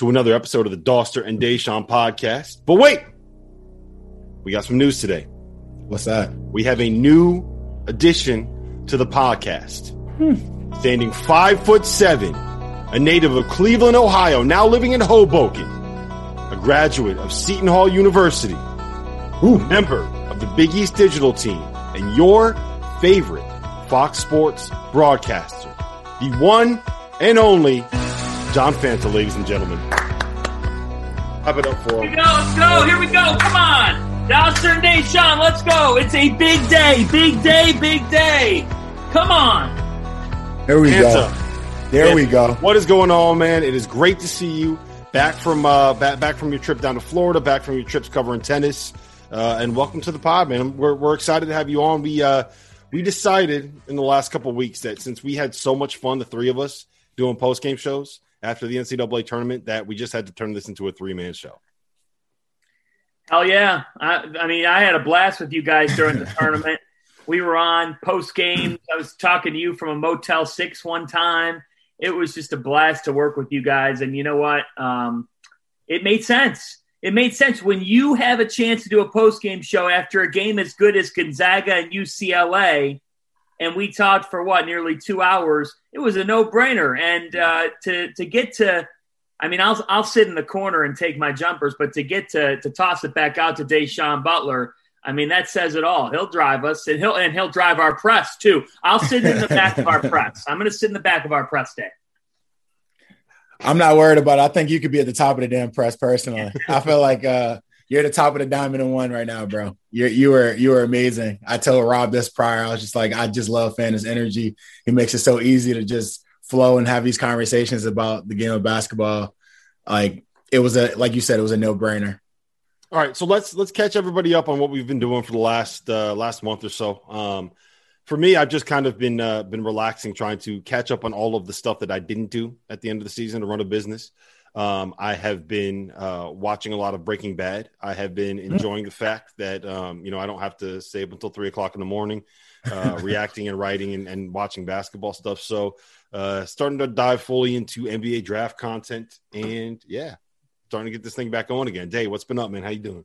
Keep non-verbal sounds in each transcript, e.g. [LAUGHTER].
to another episode of the Dauster and Deshaun podcast. But wait, we got some news today. What's that? We have a new addition to the podcast. Hmm. Standing five foot seven, a native of Cleveland, Ohio, now living in Hoboken, a graduate of Seton Hall University, Ooh. member of the Big East Digital team, and your favorite Fox Sports broadcaster, the one and only John Fanta, ladies and gentlemen. Clap it up for him. Here we go, let's go. Here we go. Come on. Dauster and Deshaun, let's go. It's a big day, big day, big day. Come on. There we Fanta. go. There we go. What is going on, man? It is great to see you back from uh, back back from your trip down to Florida, back from your trips covering tennis, uh, and welcome to the pod, man. We're we're excited to have you on. We uh, we decided in the last couple weeks that since we had so much fun, the three of us doing post game shows, after the NCAA tournament that we just had to turn this into a three man show. Hell yeah. I, I, mean, I had a blast with you guys during the [LAUGHS] tournament. We were on post game. I was talking to you from a Motel 6 one time. It was just a blast to work with you guys. And you know what? Um, it made sense. It made sense when you have a chance to do a post game show after a game as good as Gonzaga and UCLA and we talked for what nearly two hours. It was a no brainer, and uh, to to get to, I mean, I'll I'll sit in the corner and take my jumpers, but to get to to toss it back out to Deshaun Butler. I mean that says it all. He'll drive us, and he'll and he'll drive our press too. I'll sit in the back of our press. I'm going to sit in the back of our press day. I'm not worried about it. I think you could be at the top of the damn press personally. I feel like uh, you're the top of the diamond and one right now, bro. You you were you were amazing. I told Rob this prior. I was just like, I just love Fanta's energy. He makes it so easy to just flow and have these conversations about the game of basketball. Like it was a like you said, it was a no brainer. All right, so let's let's catch everybody up on what we've been doing for the last uh, last month or so. Um, for me, I've just kind of been uh, been relaxing, trying to catch up on all of the stuff that I didn't do at the end of the season to run a business. Um, I have been uh, watching a lot of Breaking Bad. I have been mm. enjoying the fact that um, you know I don't have to stay up until three o'clock in the morning, uh, [LAUGHS] reacting and writing and, and, watching basketball stuff. So, uh, starting to dive fully into NBA draft content, and yeah, starting to get this thing back on again. Day, what's been up, man? How you doing?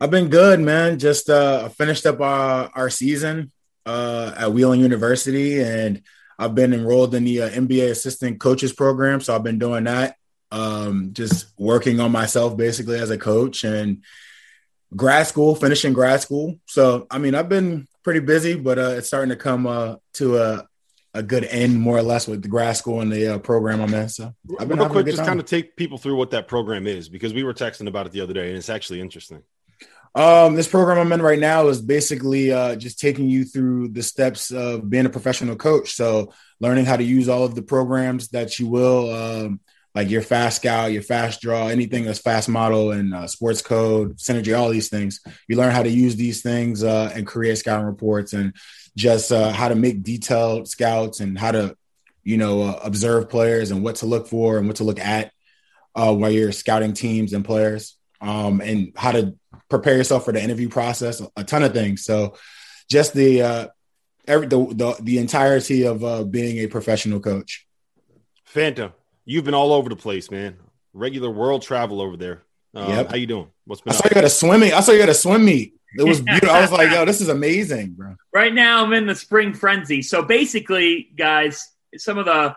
I've been good, man. Just uh, finished up our our season uh, at Wheeling University, and I've been enrolled in the uh, NBA assistant coaches program. So I've been doing that um, just working on myself basically as a coach and grad school, finishing grad school. So, I mean, I've been pretty busy, but uh, it's starting to come uh, to a, a good end, more or less, with the grad school and the uh, program I'm in. So, I've been real quick, just kind of take people through what that program is because we were texting about it the other day, and it's actually interesting. Um, this program I'm in right now is basically uh, just taking you through the steps of being a professional coach. So, learning how to use all of the programs that you will um, like your FastScout, your FastDraw, anything that's FastModel and uh, Sportscode, synergy, all these things. You learn how to use these things uh, and create scouting reports and just uh, how to make detailed scouts and how to, you know, uh, observe players and what to look for and what to look at uh, while you're scouting teams and players um, and how to prepare yourself for the interview process, a ton of things. So just the, uh, every, the, the, the entirety of being a professional coach. Fanta You've been all over the place, man. Regular world travel over there. Um, yep. How you doing? What's been? I saw up? you at a swimming. I saw you at a swim meet. It was [LAUGHS] beautiful. I was like, yo, this is amazing, bro. Right now, I'm in the spring frenzy. So basically, guys, some of the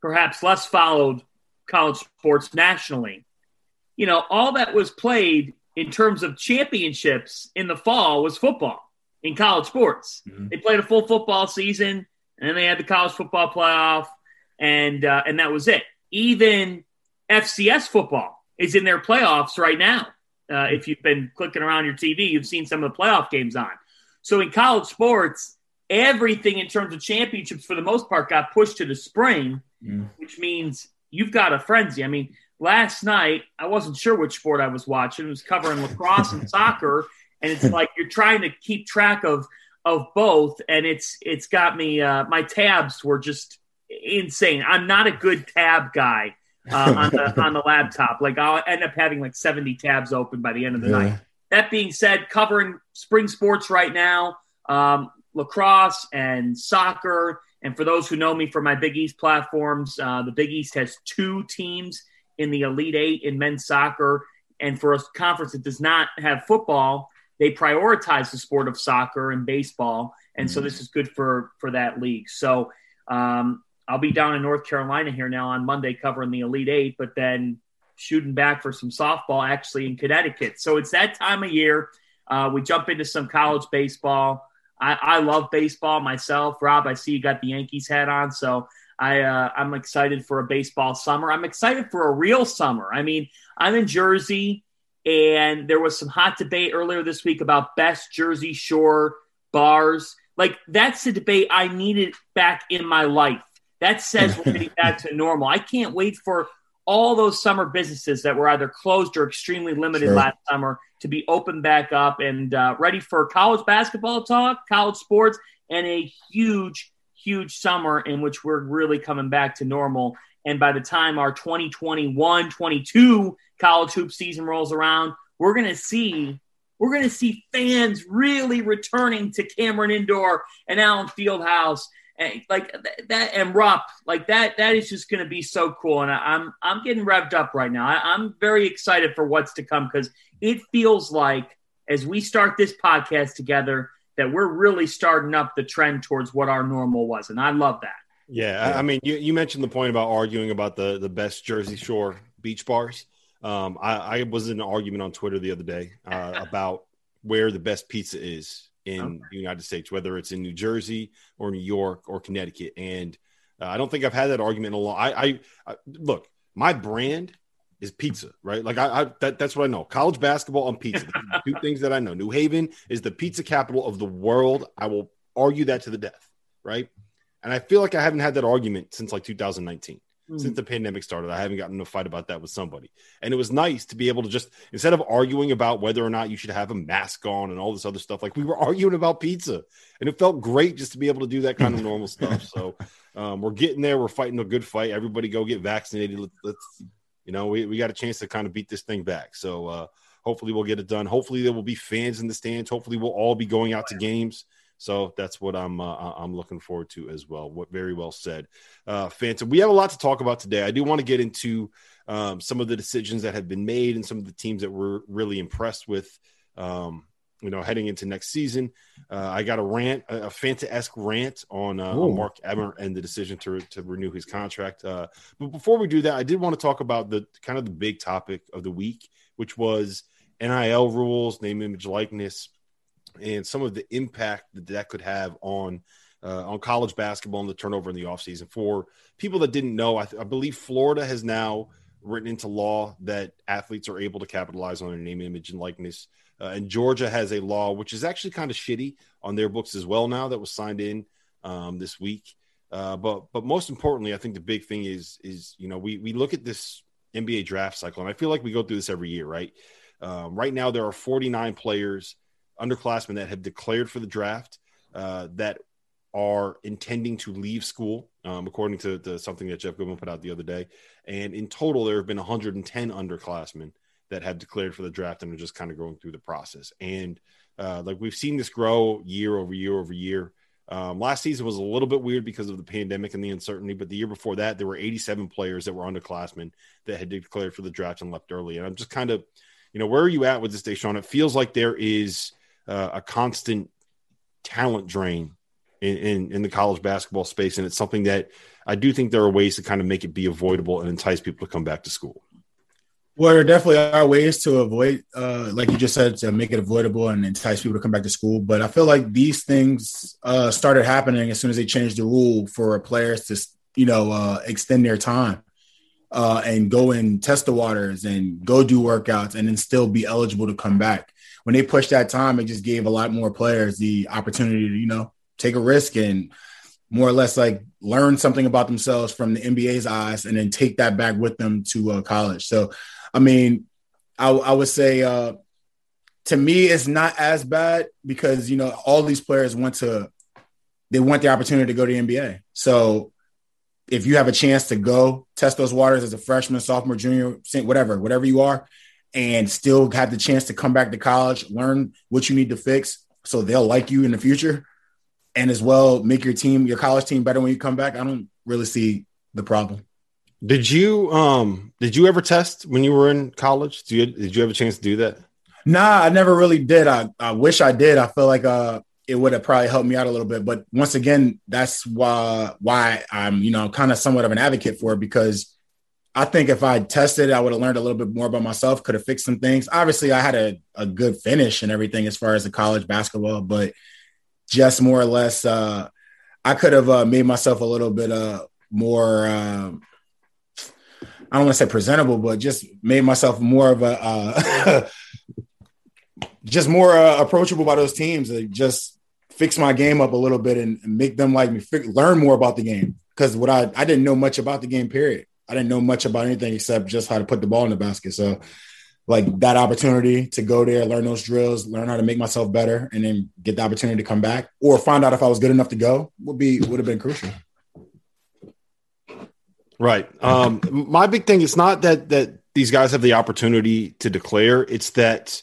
perhaps less followed college sports nationally, you know, all that was played in terms of championships in the fall was football in college sports. Mm-hmm. They played a full football season, and then they had the college football playoff, and uh, and that was it. Even FCS football is in their playoffs right now. Uh, if you've been clicking around your TV, you've seen some of the playoff games on. So in college sports, everything in terms of championships for the most part got pushed to the spring, mm. which means you've got a frenzy. I mean, last night I wasn't sure which sport I was watching. It was covering lacrosse and soccer, and it's [LAUGHS] like you're trying to keep track of of both, and it's it's got me. Uh, my tabs were just insane. I'm not a good tab guy uh, [LAUGHS] on the on the laptop. Like I'll end up having like 70 tabs open by the end of the yeah. night. That being said, covering spring sports right now, um, lacrosse and soccer. And for those who know me from my Big East platforms, uh, the Big East has two teams in the Elite Eight in men's soccer. And for a conference that does not have football, they prioritize the sport of soccer and baseball. And mm-hmm. so this is good for for that league. So um, I'll be down in North Carolina here now on Monday covering the Elite Eight, but then shooting back for some softball actually in Connecticut. So it's that time of year. Uh, we jump into some college baseball. I, I, love baseball myself. Rob, I see you got the Yankees hat on, so I uh, I'm excited for a baseball summer. I'm excited for a real summer. I mean, I'm in Jersey, and there was some hot debate earlier this week about best Jersey Shore bars. Like that's the debate I needed back in my life. That says we're getting back [LAUGHS] to normal. I can't wait for all those summer businesses that were either closed or extremely limited sure. last summer to be open back up and uh, ready for college basketball talk, college sports, and a huge, huge summer in which we're really coming back to normal. And by the time our 2021 22 college hoop season rolls around, we're going to see. We're going to see fans really returning to Cameron Indoor and Allen Fieldhouse and like that and Rupp, like that. That is just going to be so cool, and I, am I'm getting revved up right now. I, I'm very excited for what's to come because it feels like as we start this podcast together that we're really starting up the trend towards what our normal was, and I love that. Yeah, I mean, you, you mentioned the point about arguing about the the best Jersey Shore beach bars. Um, I, I was in an argument on Twitter the other day uh, about where the best pizza is in okay. the United States, whether it's in New Jersey or New York or Connecticut. And uh, I don't think I've had that argument in a long. I, I, I look, my brand is pizza, right? Like I, I that, that's what I know. College basketball and pizza. two [LAUGHS] things that I know. New Haven is the pizza capital of the world. I will argue that to the death, right? And I feel like I haven't had that argument since like 2019 mm. since the pandemic started. I haven't gotten in a fight about that with somebody. And it was nice to be able to just, instead of arguing about whether or not you should have a mask on and all this other stuff, like we were arguing about pizza. And it felt great just to be able to do that kind of normal [LAUGHS] stuff. So um, we're getting there. We're fighting a good fight. Everybody go get vaccinated. Let's, let's you know, we, we got a chance to kind of beat this thing back. So, uh, hopefully we'll get it done. Hopefully there will be fans in the stands. Hopefully we'll all be going out to games. So that's what I'm uh, I'm looking forward to as well. What very well said, uh, Fanta. We have a lot to talk about today. I do want to get into um, some of the decisions that have been made and some of the teams that we're really impressed with. Um, you know, heading into next season, uh, I got a rant, a, a Fanta esque rant on, uh, on Mark Emmert and the decision to to renew his contract. Uh, but before we do that, I did want to talk about the kind of the big topic of the week, which was NIL rules, name, image, likeness and some of the impact that that could have on uh, on college basketball and the turnover in the offseason. For people that didn't know, I, th- I, believe Florida has now written into law that athletes are able to capitalize on their name, image, and likeness. Uh, and Georgia has a law which is actually kind of shitty on their books as well now that was signed in um, this week. Uh, but but most importantly, I think the big thing is is you know we we look at this NBA draft cycle, and I feel like we go through this every year, right? Um, right now, there are 49 players underclassmen that have declared for the draft uh, that are intending to leave school, um, according to, to, something that Jeff Goodman put out the other day. And in total, there have been 110 underclassmen that have declared for the draft and are just kind of going through the process. And uh, like we've seen this grow year over year over year. Um, last season was a little bit weird because of the pandemic and the uncertainty, but the year before that, there were 87 players that were underclassmen that had declared for the draft and left early. And I'm just kind of, you know, where are you at with this Deshaun? It feels like there is uh, a constant talent drain in, in, in the college basketball space, and it's something that I do think there are ways to kind of make it be avoidable and entice people to come back to school. Well, there definitely are ways to avoid, uh, like you just said, to make it avoidable and entice people to come back to school. But I feel like these things uh, started happening as soon as they changed the rule for players to, you know, uh, extend their time uh, and go and test the waters and go do workouts and then still be eligible to come back. When they pushed that time, it just gave a lot more players the opportunity to, you know, take a risk and more or less like learn something about themselves from the NBA's eyes and then take that back with them to uh, college. So I mean, I, I would say uh, to me, it's not as bad because you know all these players want to, they want the opportunity to go to the NBA. So if you have a chance to go test those waters as a freshman, sophomore, junior, whatever, whatever you are, and still have the chance to come back to college, learn what you need to fix, so they'll like you in the future, and as well make your team, your college team, better when you come back. I don't really see the problem. Did you um did you ever test when you were in college? Did you did you have a chance to do that? Nah, I never really did. I, I wish I did. I feel like uh it would have probably helped me out a little bit. But once again, that's why why I'm, you know, kind of somewhat of an advocate for it because I think if I tested, I would have learned a little bit more about myself, could have fixed some things. Obviously, I had a, a good finish and everything as far as the college basketball, but just more or less, uh, I could have uh, made myself a little bit uh, more uh, I don't want to say presentable, but just made myself more of a uh, [LAUGHS] just more uh, approachable by those teams. just fix my game up a little bit and, and make them like me. learn more about the game because what I I didn't know much about the game. Period. I didn't know much about anything except just how to put the ball in the basket. So like that opportunity to go there, learn those drills, learn how to make myself better, and then get the opportunity to come back or find out if I was good enough to go would be would have been crucial. Right. Um, my big thing is not that that these guys have the opportunity to declare. It's that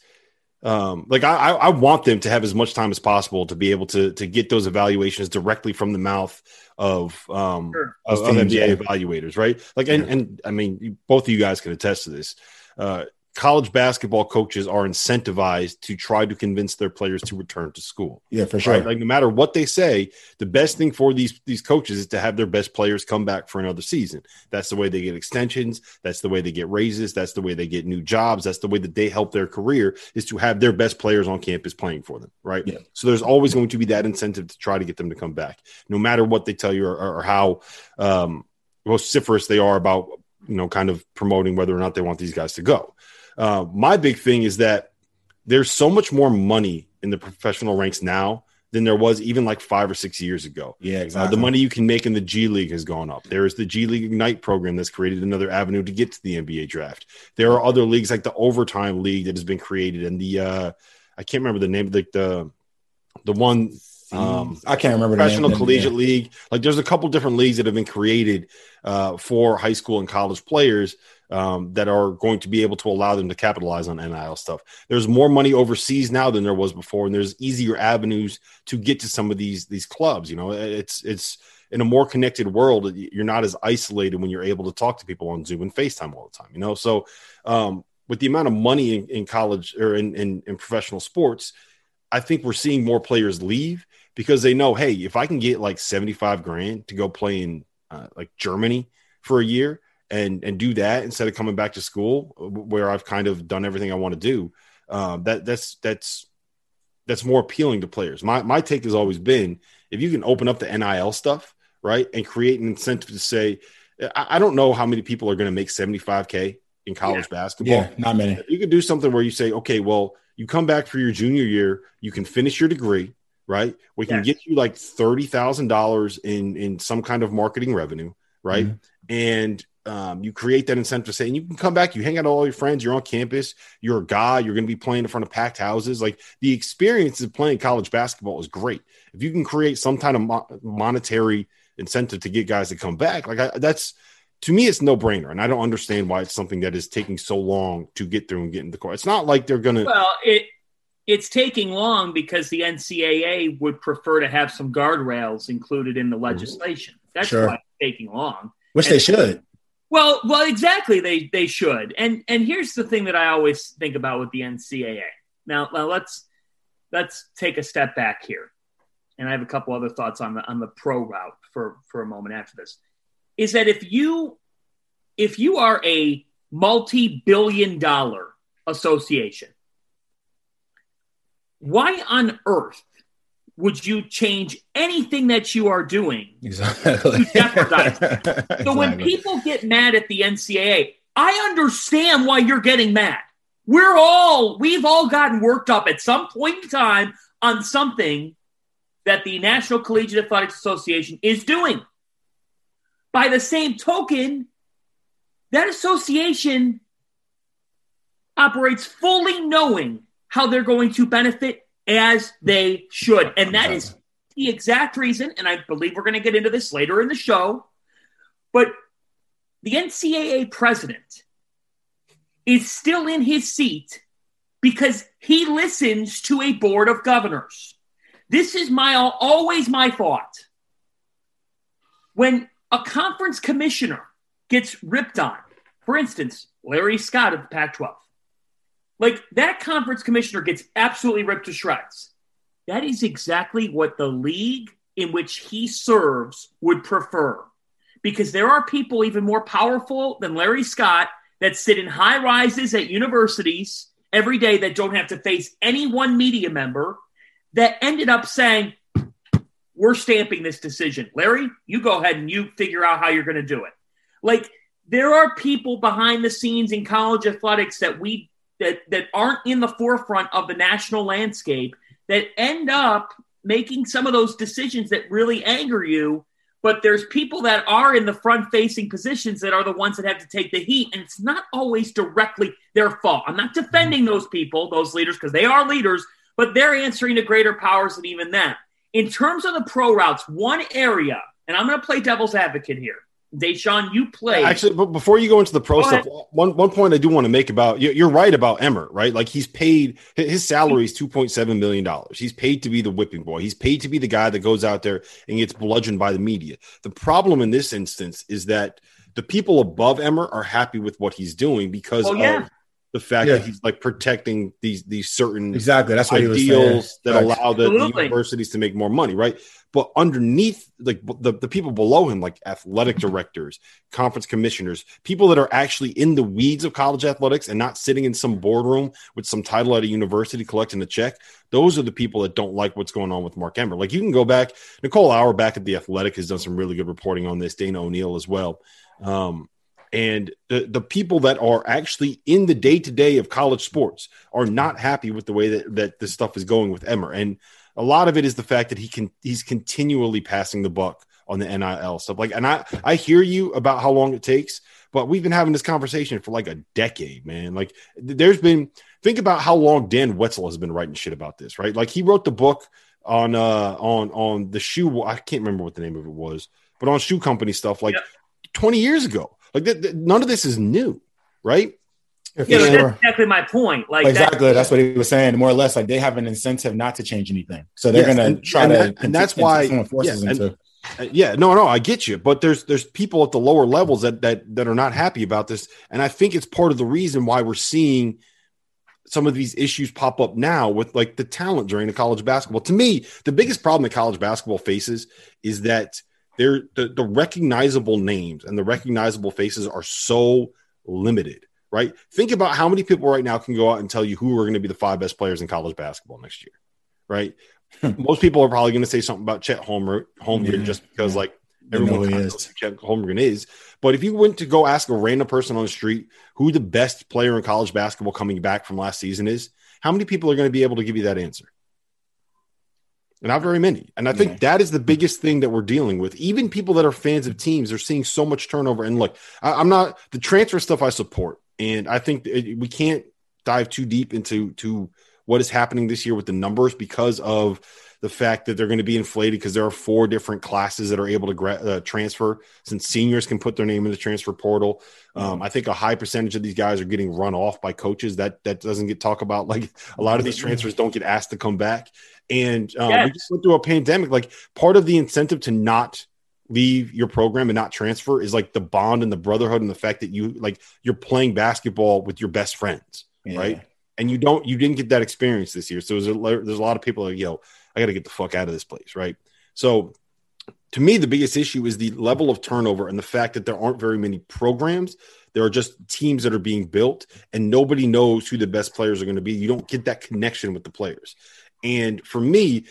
um, like I, I want them to have as much time as possible to be able to to get those evaluations directly from the mouth of um sure. of, of NBA yeah. evaluators, right? Like and, and I mean both of you guys can attest to this. Uh, college basketball coaches are incentivized to try to convince their players to return to school. Yeah, for sure. Right? Like no matter what they say, the best thing for these these coaches is to have their best players come back for another season. That's the way they get extensions. That's the way they get raises. That's the way they get new jobs. That's the way that they help their career is to have their best players on campus playing for them. Right. Yeah. So there's always going to be that incentive to try to get them to come back, no matter what they tell you or, or how um, vociferous they are about you know kind of promoting whether or not they want these guys to go. Uh, my big thing is that there's so much more money in the professional ranks now than there was even like five or six years ago. Yeah, exactly. Uh, the money you can make in the G League has gone up. There is the G League Ignite program that's created another avenue to get to the NBA draft. There are other leagues like the Overtime League that has been created, and the uh, I can't remember the name, like the the one um, I can't remember professional collegiate yeah. league. Like there's a couple different leagues that have been created uh, for high school and college players um, that are going to be able to allow them to capitalize on NIL stuff. There's more money overseas now than there was before, and there's easier avenues to get to some of these these clubs. You know, it's it's in a more connected world. You're not as isolated when you're able to talk to people on Zoom and FaceTime all the time. You know, so um, with the amount of money in, in college or in, in, in professional sports, I think we're seeing more players leave because they know, hey, if I can get like 75 grand to go play in uh, like Germany for a year, and and do that instead of coming back to school where I've kind of done everything I want to do. Um, that that's that's that's more appealing to players. My my take has always been if you can open up the NIL stuff right and create an incentive to say, I, I don't know how many people are going to make seventy five k in college yeah. basketball. Yeah, not many. You could do something where you say, okay, well, you come back for your junior year, you can finish your degree, right? We can yes. get you like thirty thousand dollars in in some kind of marketing revenue, right? Mm-hmm. And um, you create that incentive to say, and you can come back, you hang out with all your friends, you're on campus, you're a guy, you're going to be playing in front of packed houses. Like the experience of playing college basketball is great. If you can create some kind of mo- monetary incentive to get guys to come back, like I, that's to me, it's no brainer. And I don't understand why it's something that is taking so long to get through and get in the court. It's not like they're going to. Well, it, it's taking long because the NCAA would prefer to have some guardrails included in the legislation. That's sure. why it's taking long. Which and they should. Well, well, exactly. They they should. And and here's the thing that I always think about with the NCAA. Now, now let's let's take a step back here, and I have a couple other thoughts on the on the pro route for for a moment after this. Is that if you if you are a multi billion dollar association. Why on earth would you change anything that you are doing exactly. to jeopardize? exactly. [LAUGHS] So when people get mad at the NCAA, I understand why you're getting mad. We're all, we've all gotten worked up at some point in time on something that the National Collegiate Athletics Association is doing. By the same token, that association operates fully knowing how they're going to benefit as they should. And that is the exact reason, and I believe we're going to get into this later in the show, but the NCAA president is still in his seat because he listens to a board of governors. This is my always my thought. When a conference commissioner gets ripped on, for instance, Larry Scott of the Pac 12, like that conference commissioner gets absolutely ripped to shreds. That is exactly what the league in which he serves would prefer. Because there are people even more powerful than Larry Scott that sit in high rises at universities every day that don't have to face any one media member that ended up saying, We're stamping this decision. Larry, you go ahead and you figure out how you're going to do it. Like, there are people behind the scenes in college athletics that we that that aren't in the forefront of the national landscape that end up making some of those decisions that really anger you but there's people that are in the front facing positions that are the ones that have to take the heat and it's not always directly their fault. I'm not defending those people those leaders because they are leaders but they're answering to greater powers than even them. In terms of the pro routes one area and i'm going to play devil's advocate here Deshaun, you play. Actually, but before you go into the pro go stuff, one one point I do want to make about you're right about Emmert, right? Like he's paid his salary is two point seven million dollars. He's paid to be the whipping boy. He's paid to be the guy that goes out there and gets bludgeoned by the media. The problem in this instance is that the people above Emmert are happy with what he's doing because well, yeah. of the fact yeah. that he's like protecting these these certain exactly that's what ideals that right. allow the, the, universities to make more money, right? But underneath, like the, the people below him, like athletic directors, conference commissioners, people that are actually in the weeds of college athletics and not sitting in some boardroom with some title at a university collecting a check, those are the people that don't like what's going on with Mark Emmert. Like you can go back, Nicole Auerbach at the Athletic has done some really good reporting on this. Dana O'Neill as well. Um, and the, the people that are actually in the day to day of college sports are not happy with the way that, that this stuff is going with Emmert. And a lot of it is the fact that he can he's continually passing the buck on the NIL stuff. Like, and I I hear you about how long it takes, but we've been having this conversation for like a decade, man. Like, there's been think about how long Dan Wetzel has been writing shit about this, right? Like, he wrote the book on uh on on the shoe. I can't remember what the name of it was, but on shoe company stuff like 20 years ago. Like, th- th- none of this is new, right? yeah, that's exactly my point. Like exactly, that, that's what he was saying. More or less, like they have an incentive not to change anything, so they're yes, going to try and to. That, and that's why, yeah, and, uh, yeah, no, no, I get you, but there's there's people at the lower levels that that that are not happy about this, and I think it's part of the reason why we're seeing some of these issues pop up now with like the talent during the college basketball. To me, the biggest problem that college basketball faces is that they're the, the recognizable names and the recognizable faces are so limited right? Think about how many people right now can go out and tell you who are going to be the five best players in college basketball next year, right? Most people are probably going to say something about Chet Holmgren, Holmgren yeah, just because yeah. like everyone knows who Chet Holmgren is. But if you went to go ask a random person on the street who the best player in college basketball coming back from last season is, how many people are going to be able to give you that answer? Not very many. And I think yeah. that is the biggest thing that we're dealing with. Even people that are fans of teams are seeing so much turnover. And look, I, am not the transfer stuff I support. And I think it, we can't dive too deep into to what is happening this year with the numbers because of the fact that they're going to be inflated because there are four different classes that are able to gra- uh, transfer since seniors can put their name in the transfer portal. Um, I think a high percentage of these guys are getting run off by coaches. That that doesn't get talked about. Like a lot of these transfers don't get asked to come back. And um, yes. we just went through a pandemic. Like part of the incentive to not leave your program and not transfer is like the bond and the brotherhood and the fact that you like you're playing basketball with your best friends, yeah. right? And you don't you didn't get that experience this year. So there's a, there's a lot of people like, yo, I got to get the fuck out of this place, right? So to me, the biggest issue is the level of turnover and the fact that there aren't very many programs There are just teams that are being built, and nobody knows who the best players are going to be. You don't get that connection with the players. And for me,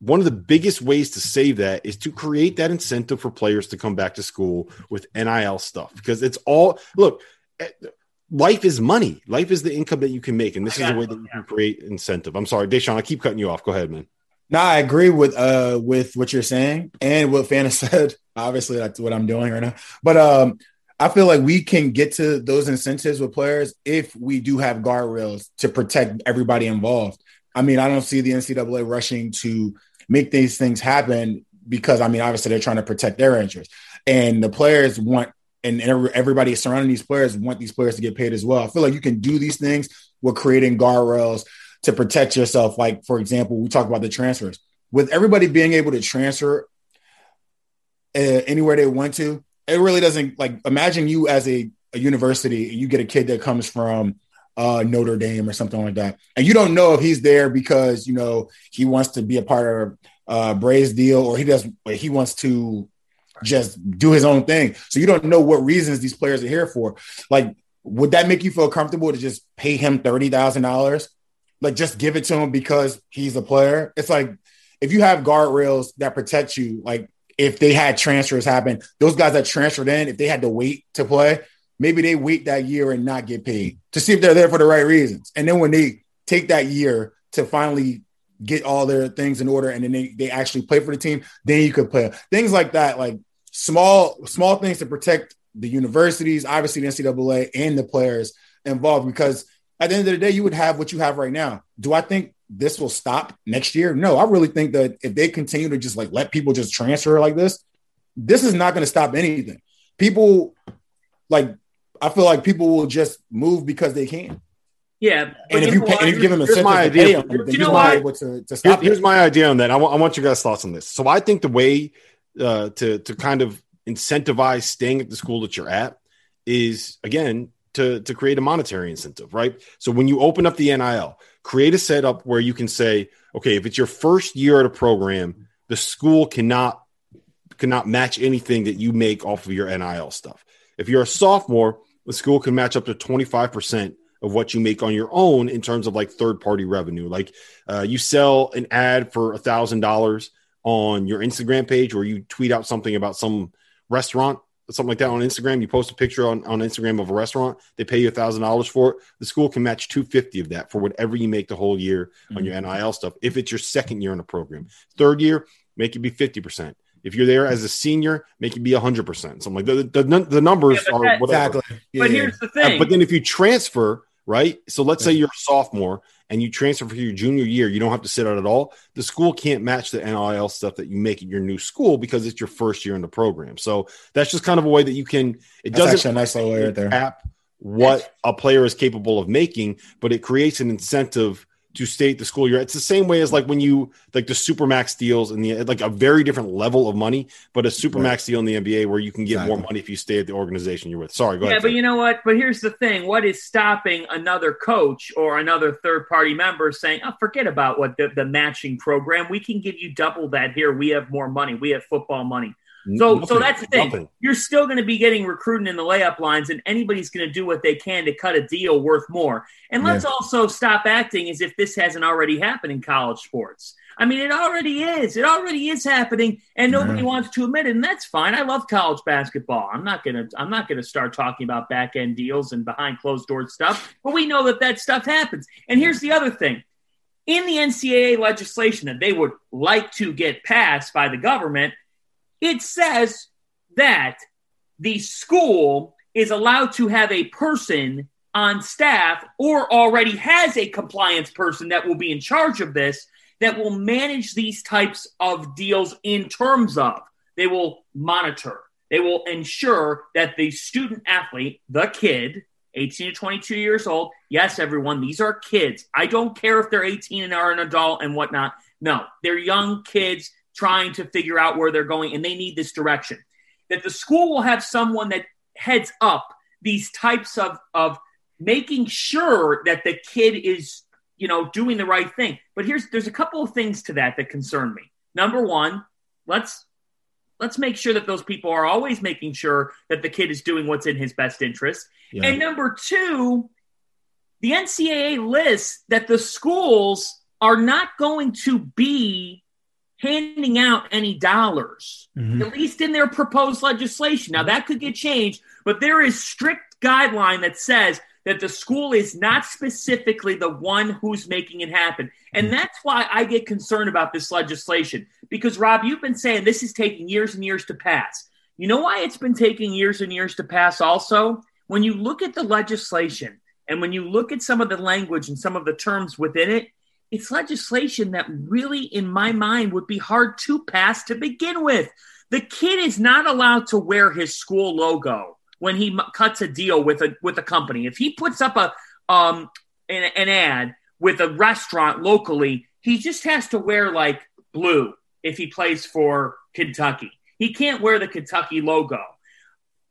one of the biggest ways to save that is to create that incentive for players to come back to school with NIL stuff because it's all look, eh, life is money. Life is the income that you can make, and this is a way that you can create incentive. I'm sorry, Deshaun, I keep cutting you off. Go ahead, man. No, I agree with uh with what you're saying and what Fanta [LAUGHS] said. Obviously, that's what I'm doing right now. But um, I feel like we can get to those incentives with players if we do have guardrails to protect everybody involved. I mean, I don't see the NCAA rushing to make these things happen because I mean, obviously they're trying to protect their interests, and the players want, and everybody surrounding these players want these players to get paid as well. I feel like you can do these things with creating guardrails to protect yourself. Like for example, we talk about the transfers with everybody being able to transfer uh, anywhere they want to. It really doesn't like imagine you as a, a university, you get a kid that comes from uh, Notre Dame or something like that. And you don't know if he's there because you know he wants to be a part of uh, Brey's deal or he does he wants to just do his own thing. So you don't know what reasons these players are here for. Like, would that make you feel comfortable to just pay him thirty thousand dollars? Like, just give it to him because he's a player. It's like if you have guardrails that protect you, like if they had transfers happen, those guys that transferred in, if they had to wait to play, maybe they wait that year and not get paid to see if they're there for the right reasons. And then when they take that year to finally get all their things in order and then they, they actually play for the team, then you could play things like that, like small, small things to protect the universities, obviously the NCAA and the players involved. Because at the end of the day, you would have what you have right now. Do I think this will stop next year? No, I really think that if they continue to just like let people just transfer like this, this is not going to stop anything. People like I feel like people will just move because they can. Yeah, and if you, pay, and if you give them a here's my idea. Them, you know able to, to stop here's, here's my idea on that. I want, I want you guys' thoughts on this. So I think the way uh, to to kind of incentivize staying at the school that you're at is again to to create a monetary incentive, right? So when you open up the NIL, create a setup where you can say, okay, if it's your first year at a program, the school cannot cannot match anything that you make off of your NIL stuff. If you're a sophomore, the school can match up to 25% of what you make on your own in terms of like third party revenue. Like uh, you sell an ad for a thousand dollars on your Instagram page, or you tweet out something about some restaurant, something like that on Instagram. You post a picture on, on Instagram of a restaurant, they pay you a thousand dollars for it. The school can match 250 of that for whatever you make the whole year mm-hmm. on your mm-hmm. NIL stuff. If it's your second year in the program, third year, make it be 50%. If you're there as a senior, make it be 100%. Something like the, the, the numbers yeah, are whatever. Exactly. Yeah, but here's the thing. Uh, but then if you transfer, right? So let's say you're a sophomore and you transfer for your junior year, you don't have to sit out at all. The school can't match the NIL stuff that you make at your new school because it's your first year in the program. So that's just kind of a way that you can. It that's doesn't a nice little way right there. Cap what a player is capable of making, but it creates an incentive to state the school you're at. It's the same way as like when you like the supermax deals and the like a very different level of money, but a supermax right. deal in the NBA where you can get exactly. more money if you stay at the organization you're with. Sorry, go yeah, ahead. Yeah, but you know what? But here's the thing: what is stopping another coach or another third party member saying, "Oh, forget about what the, the matching program. We can give you double that here. We have more money. We have football money." So, nothing, so that's the thing. Nothing. You're still going to be getting recruiting in the layup lines, and anybody's going to do what they can to cut a deal worth more. And let's yeah. also stop acting as if this hasn't already happened in college sports. I mean, it already is. It already is happening, and nobody mm-hmm. wants to admit it, and that's fine. I love college basketball. I'm not gonna. I'm not gonna start talking about back end deals and behind closed doors stuff. But we know that that stuff happens. And here's the other thing: in the NCAA legislation that they would like to get passed by the government it says that the school is allowed to have a person on staff or already has a compliance person that will be in charge of this that will manage these types of deals in terms of they will monitor they will ensure that the student athlete the kid 18 to 22 years old yes everyone these are kids. I don't care if they're 18 and are an adult and whatnot. No they're young kids trying to figure out where they're going and they need this direction. That the school will have someone that heads up these types of, of making sure that the kid is, you know, doing the right thing. But here's there's a couple of things to that that concern me. Number one, let's let's make sure that those people are always making sure that the kid is doing what's in his best interest. Yeah. And number two, the NCAA lists that the schools are not going to be handing out any dollars, Mhm. at least in their proposed legislation. Now, that could get changed, but there is strict guideline that says that the school is not specifically the one who's making it happen. And that's why I get concerned about this legislation. Because, Rob, you've been saying this is taking years and years to pass. You know why it's been taking years and years to pass also? When you look at the legislation and when you look at some of the language and some of the terms within it, it's legislation that really, in my mind, would be hard to pass to begin with. The kid is not allowed to wear his school logo when he cuts a deal with a with a company. If he puts up a um an, an ad with a restaurant locally, he just has to wear like blue if he plays for Kentucky. He can't wear the Kentucky logo.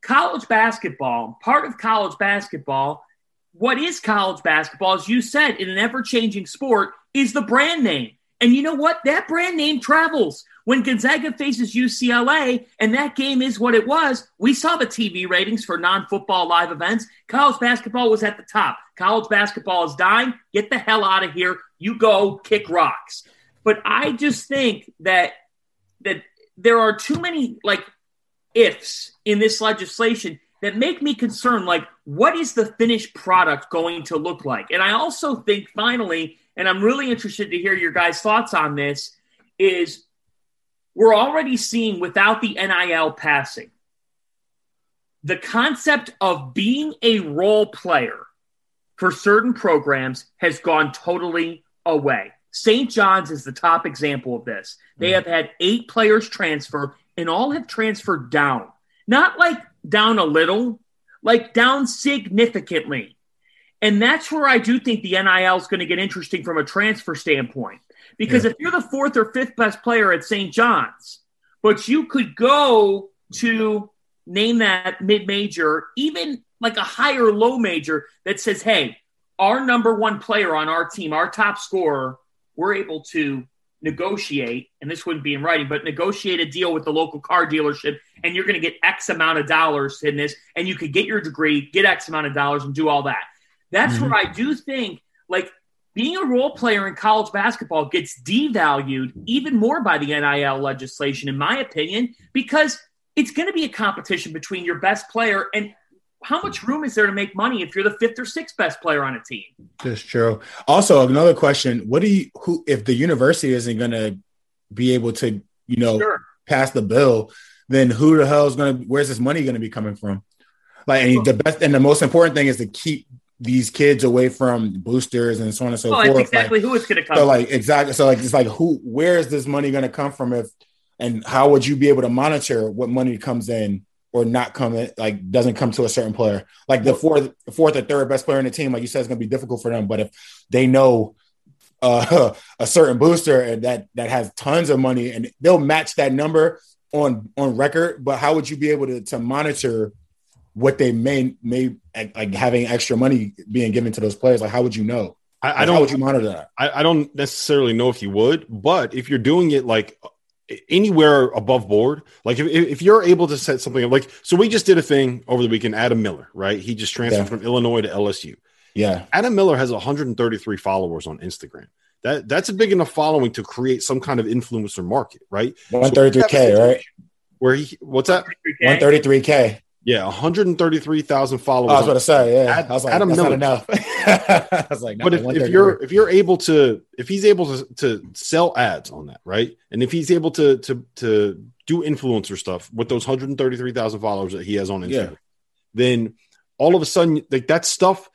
College basketball, part of college basketball, what is college basketball, as you said, in an ever changing sport, is the brand name. And you know what? That brand name travels. When Gonzaga faces UCLA, and that game is what it was, we saw the TV ratings for non football live events. College basketball was at the top. College basketball is dying. Get the hell out of here. You go kick rocks. But I just think that that there are too many like ifs in this legislation that make me concerned like what is the finished product going to look like? And i also think finally and i'm really interested to hear your guys thoughts on this is we're already seeing without the nil passing the concept of being a role player for certain programs has gone totally away. St john's is the top example of this. They mm-hmm. have had eight players transfer and all have transferred down. Not like down a little, like down significantly. And that's where I do think the NIL is going to get interesting from a transfer standpoint. Because Yeah. if you're the fourth or fifth best player at St. John's, but you could go to name that mid major, even like a higher low major that says, hey, our number one player on our team, our top scorer, we're able to negotiate, and this wouldn't be in writing, but negotiate a deal with the local car dealership, and you're going to get X amount of dollars in this, and you could get your degree, get X amount of dollars, and do all that. That's Mhm. where I do think, like, being a role player in college basketball gets devalued even more by the NIL legislation, in my opinion, because it's going to be a competition between your best player and how much room is there to make money if you're the fifth or sixth best player on a team? That's true. Also, another question: What do you who if the university isn't going to be able to, you know, Sure. pass the bill, then who the hell is going to? Where's this money going to be coming from? Like, and the best and the most important thing is to keep these kids away from boosters and so on and so forth. that's Like, exactly who it's going to come. so like exactly so like it's like who where is this money going to come from if and how would you be able to monitor what money comes in or not coming like doesn't come to a certain player. Like the fourth fourth or third best player in the team like you said is going to be difficult for them. But if they know uh, [LAUGHS] a certain booster that that has tons of money and they'll match that number on on record but how would you be able to to monitor what they may may like having extra money being given to those players? Like how would you know? I, I don't how would you monitor that? I, I don't necessarily know if you would, but if you're doing it like anywhere above board. Like if, if you're able to set something up, like so we just did a thing over the weekend. Adam Miller, right? He just transferred yeah. from Illinois to LSU. Yeah, Adam Miller has 133 followers on Instagram. That that's a big enough following to create some kind of influencer market, right? 133k, so right? Where he what's that? 133k. Yeah, 133,000 followers. Oh, I was on- going to say, yeah. Ad- I was like, Adam that's Miller. not enough. [LAUGHS] I was like, no, but if, if you're if you're able to if he's able to to sell ads on that right and if he's able to to to do influencer stuff with those 133,000 followers that he has on Instagram Yeah. then all of a sudden like that stuff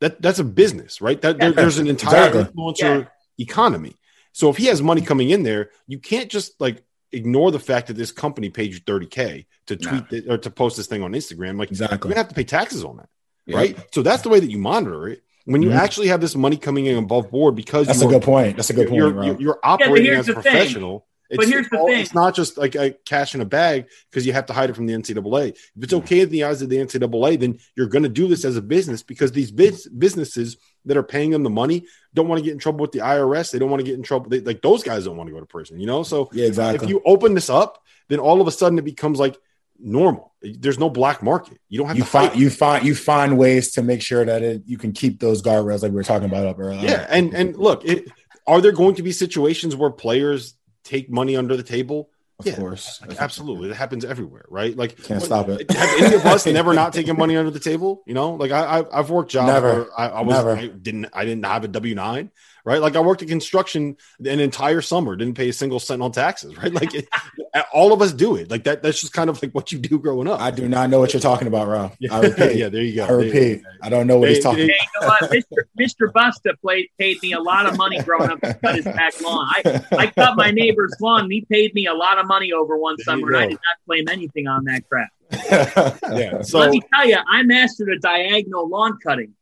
that that's a business right that there- there's an entire Exactly. influencer Yeah. economy so if he has money coming in there you can't just like ignore the fact that this company paid you 30k to Nah. tweet it or to post this thing on Instagram like exactly. you're gonna have to pay taxes on that Yeah. right? So that's the way that you monitor it. When you Mhm. actually have this money coming in above board because That's a you're, good point. That's a good point. you're, you're, you're operating here's as a the thing. professional. But here's the all- thing. It's not just like a cash in a bag because you have to hide it from the NCAA. If it's okay in the eyes of the NCAA, then you're going to do this as a business because these biz- businesses that are paying them the money don't want to get in trouble with the IRS. They don't want to get in trouble. They, like those guys don't want to go to prison, you know? So yeah, exactly. if you open this up, then all of a sudden it becomes like normal. There's no black market. You don't have you to find you find you find ways to make sure that it you can keep those guardrails like we were talking about up earlier. Yeah, and and look, it, are there going to be situations where players take money under the table? Of Yeah, course, Absolutely, it happens everywhere, right? Like, Can't stop it. Have any of us [LAUGHS] never not taken money under the table? You know, like I, I I've worked jobs Never. where I, I was Never. I didn't I didn't have a W nine, right? Like I worked in construction an entire summer, didn't pay a single cent on taxes, right? Like it, [LAUGHS] all of us do it. Like that. That's just kind of like what you do growing up. I do not know what you're talking about, Rob. yeah, [LAUGHS] I repeat. yeah, there you go. I repeat. go. I don't know what he's talking. hey, Hey, you know what? Mr. Mr. Busta played, paid me a lot of money growing up to cut his back lawn. I, I cut my neighbor's lawn. And he paid me a lot of money over one There summer, and I did not claim anything on that crap. [LAUGHS] Yeah. So Let me tell you, I mastered a diagonal lawn cutting.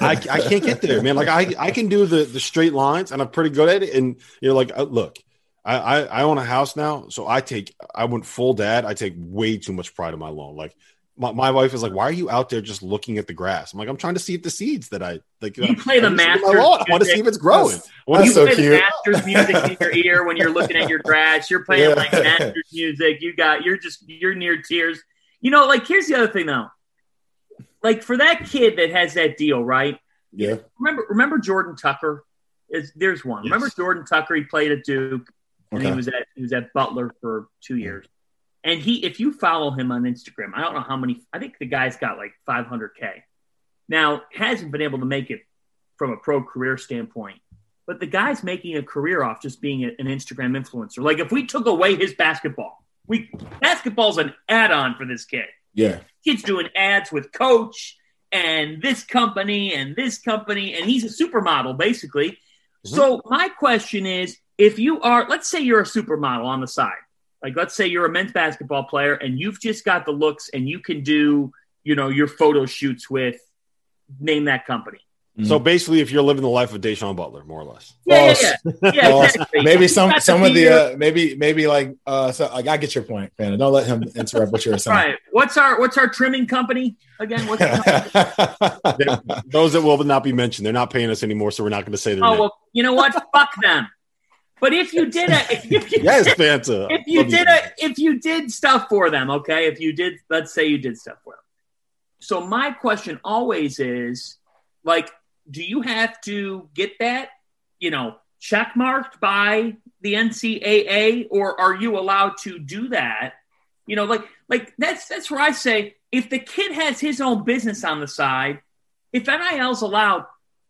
I, I can't get there, man. Like I, I can do the the straight lines, and I'm pretty good at it. And you know, like uh, look, I, I I own a house now, so I take I went full dad. I take way too much pride in my lawn. Like my, my wife is like, "Why are you out there just looking at the grass?" I'm like, "I'm trying to see if the seeds that I like." You play the I'm just looking at my Masters lawn. I want to see if it's growing. I wanna That's you see- so play cute. the Masters music in your ear when you're looking at your grass. You're playing Yeah. like Masters music. You got you're just you're near tears. You know, like here's the other thing though. Like for that kid that has that deal, right? yeah. Remember remember Jordan Tucker? Is there's one. Yes. Remember Jordan Tucker? He played at Duke and he was at he was at Butler for two years. And he, if you follow him on Instagram, I don't know how many. I think the guy's got like 500k. Now hasn't been able to make it from a pro career standpoint, but the guy's making a career off just being a- an Instagram influencer. Like if we took away his basketball, we basketball's an add-on for this kid. Yeah. Kid's doing ads with Coach and this company and this company, and he's a supermodel basically. Mm-hmm. So my question is, if you are, let's say you're a supermodel on the side, like let's say you're a men's basketball player and you've just got the looks and you can do, you know, your photo shoots with, name that company. So basically, if you're living the life of Deshaun Butler, more or less. Yeah, False. yeah, yeah. [LAUGHS] yeah False. exactly. maybe some some of the uh, maybe maybe like uh so, like I get your point, man. Don't let him interrupt what you're saying. right. What's our what's our trimming company again? What's company? [LAUGHS] Those that will not be mentioned, they're not paying us anymore, so we're not going to say their oh name. well, you know what? Fuck them. But if you did a, if you, [LAUGHS] yes, Fanta. if you Love did a if you did stuff for them okay if you did let's say you did stuff for them so my question always is like do you have to get that you know check marked by the ncaa or are you allowed to do that? You know like like that's that's where i say if the kid has his own business on the side if nil's allowed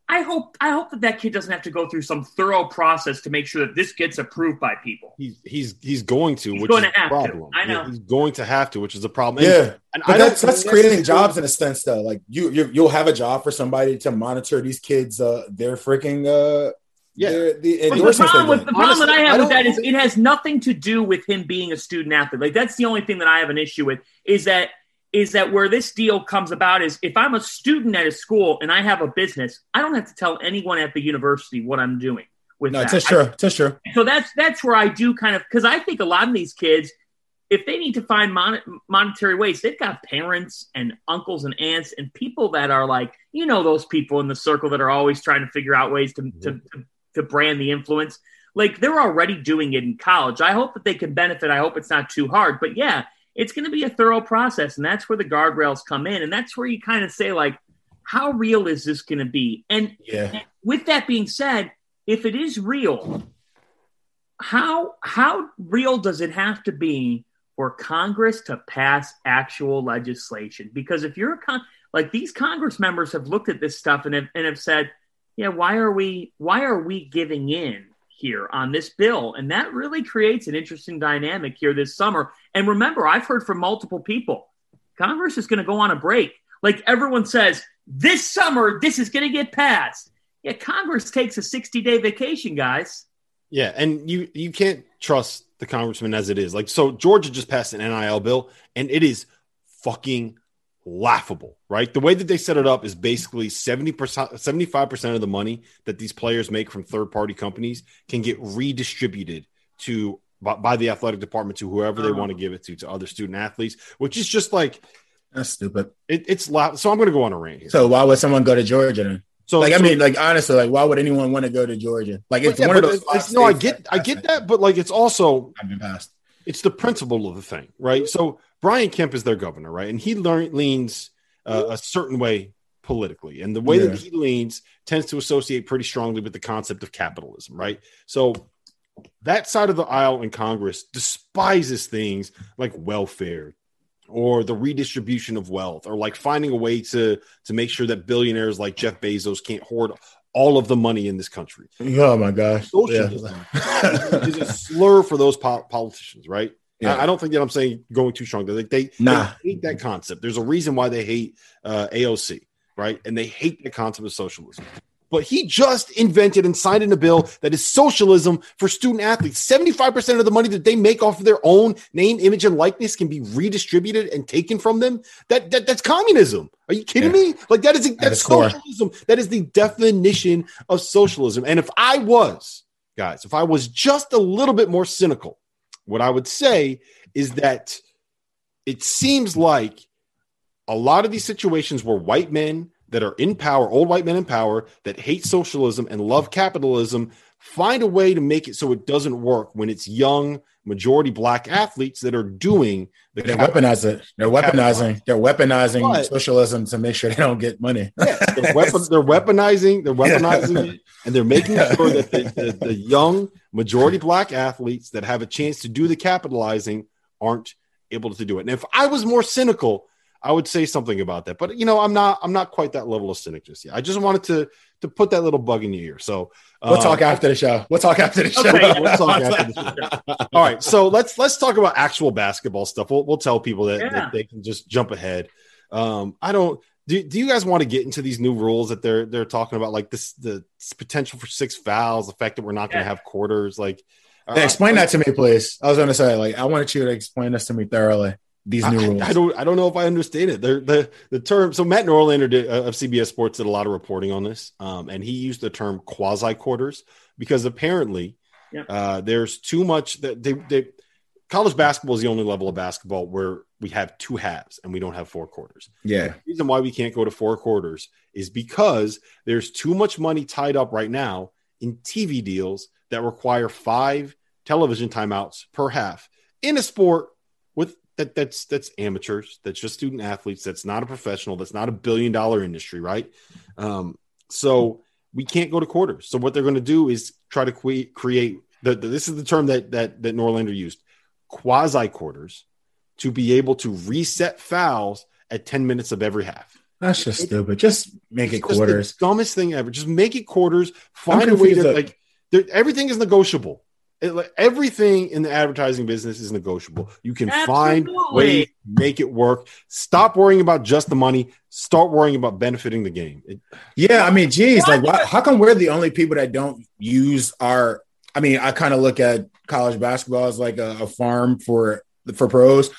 I hope I hope that that kid doesn't have to go through some thorough process to make sure that this gets approved by people. He's he's he's going to, He's which going is to the have to. problem. I know. Yeah, he's going to have to, which is a problem. Yeah. and But I that's that's creating necessarily- jobs in a sense though. Like you, you you'll have a job for somebody to monitor these kids uh their freaking uh Yeah. their, the the problem with the get. problem that I have I with that is it has nothing to do with him being a student athlete. Like that's the only thing that I have an issue with is that is that where this deal comes about is if I'm a student at a school and I have a business, I don't have to tell anyone at the university what I'm doing with No, that. that's true. That's true. so that's that's where I do kind of because I think a lot of these kids, if they need to find mon- monetary ways, they've got parents and uncles and aunts and people that are like you know those people in the circle that are always trying to figure out ways to to, to, to brand the influence. Like they're already doing it in college. I hope that they can benefit. I hope it's not too hard. But yeah, it's going to be a thorough process, and that's where the guardrails come in, and that's where you kind of say like, how real is this going to be? And Yeah. with that being said, if it is real, how how real does it have to be for Congress to pass actual legislation? Because if you're a con- like these Congress members have looked at this stuff and have, and have said, yeah, why are we why are we giving in here on this bill? And that really creates an interesting dynamic here this summer. And remember, I've heard from multiple people, Congress is going to go on a break. Like everyone says, this summer this is going to get passed. Yeah, Congress takes a 60 day vacation, guys. Yeah, and you you can't trust the congressman as it is. Like so Georgia just passed an NIL bill and it is fucking laughable, right? The way that they set it up is basically 70% 75% of the money that these players make from third-party companies can get redistributed to by, by the athletic department to whoever they uh-huh. Oh. want to give it to to other student athletes, which is just like That's stupid. it, it's laugh. So I'm going to go on a rant here. So why would someone go to Georgia then? So Like I so- mean, like honestly, like why would anyone want to go to Georgia? Like it's yeah, one of those. it's- no, I get I get that, but like it's also I've been passed. it's the principle of the thing, right? So Brian Kemp is their governor, right? And he leans uh, a certain way politically. And the way yeah. that he leans tends to associate pretty strongly with the concept of capitalism, right? So that side of the aisle in Congress despises things like welfare or the redistribution of wealth or like finding a way to to make sure that billionaires like Jeff Bezos can't hoard all of the money in this country. Oh my gosh. Socialism yeah. is a slur for those po- politicians, right? Yeah. I, don't think that I'm saying going too strong. They, they, nah. they hate that concept. There's a reason why they hate uh, AOC, right? And they hate the concept of socialism but he just invented and signed in a bill that is socialism for student athletes. 75% of the money that they make off of their own name, image, and likeness can be redistributed and taken from them. That, that that's communism. Are you kidding yeah. me? Like that is that's socialism. That is the definition of socialism. And if I was, guys, if I was just a little bit more cynical, what I would say is that it seems like a lot of these situations where white men that are in power, old white men in power that hate socialism and love capitalism, find a way to make it so it doesn't work when it's young majority black athletes that are doing the they weaponize weaponizing They're weaponizing. They're weaponizing but, socialism to make sure they don't get money. [LAUGHS] yeah, they're, weapon, they're, weaponizing. They're weaponizing [LAUGHS] it, and they're making sure that the, the, the young majority black athletes that have a chance to do the capitalizing aren't able to do it. And if I was more cynical, I would say something about that. But you know, I'm not I'm not quite that level of cynic just yet. I just wanted to to put that little bug in your ear. So we'll talk uh, after the show. We'll talk after the show. Okay, we'll talk after the show. All right. So let's let's talk about actual basketball stuff. We'll we'll tell people that, yeah. that they can just jump ahead. Um, I don't do, do you guys want to get into these new rules that they're they're talking about like this the potential for six fouls, the fact that we're not yeah. going to have quarters like uh, explain that to me, please. I was going to say, like, I wanted you to explain this to me thoroughly these new I, rules? I, don't I don't know if I understand it. The the the term so Matt Norlander did, uh, of CBS Sports did a lot of reporting on this, um, and he used the term quasi quarters because apparently yep. uh, there's too much that they, they college basketball is the only level of basketball where we have two halves and we don't have four quarters. Yeah. The reason why we can't go to four quarters is because there's too much money tied up right now in TV deals that require five television timeouts per half in a sport that that's that's amateurs that's just student athletes that's not a professional that's not a billion dollar industry right um, so we can't go to quarters so what they're going to do is try to que- create the, the, this is the term that that that norlander used quasi quarters to be able to reset fouls at 10 minutes of every half that's just it, stupid just make it quarters dumbest thing ever just make it quarters find a way to like everything is negotiable it, everything in the advertising business is negotiable. You can Absolutely. find ways make it work. Stop worrying about just the money. Start worrying about benefiting the game. It, yeah, I mean, geez, like, why, how come we're the only people that don't use our? I mean, I kind of look at college basketball is like a, a farm for for pros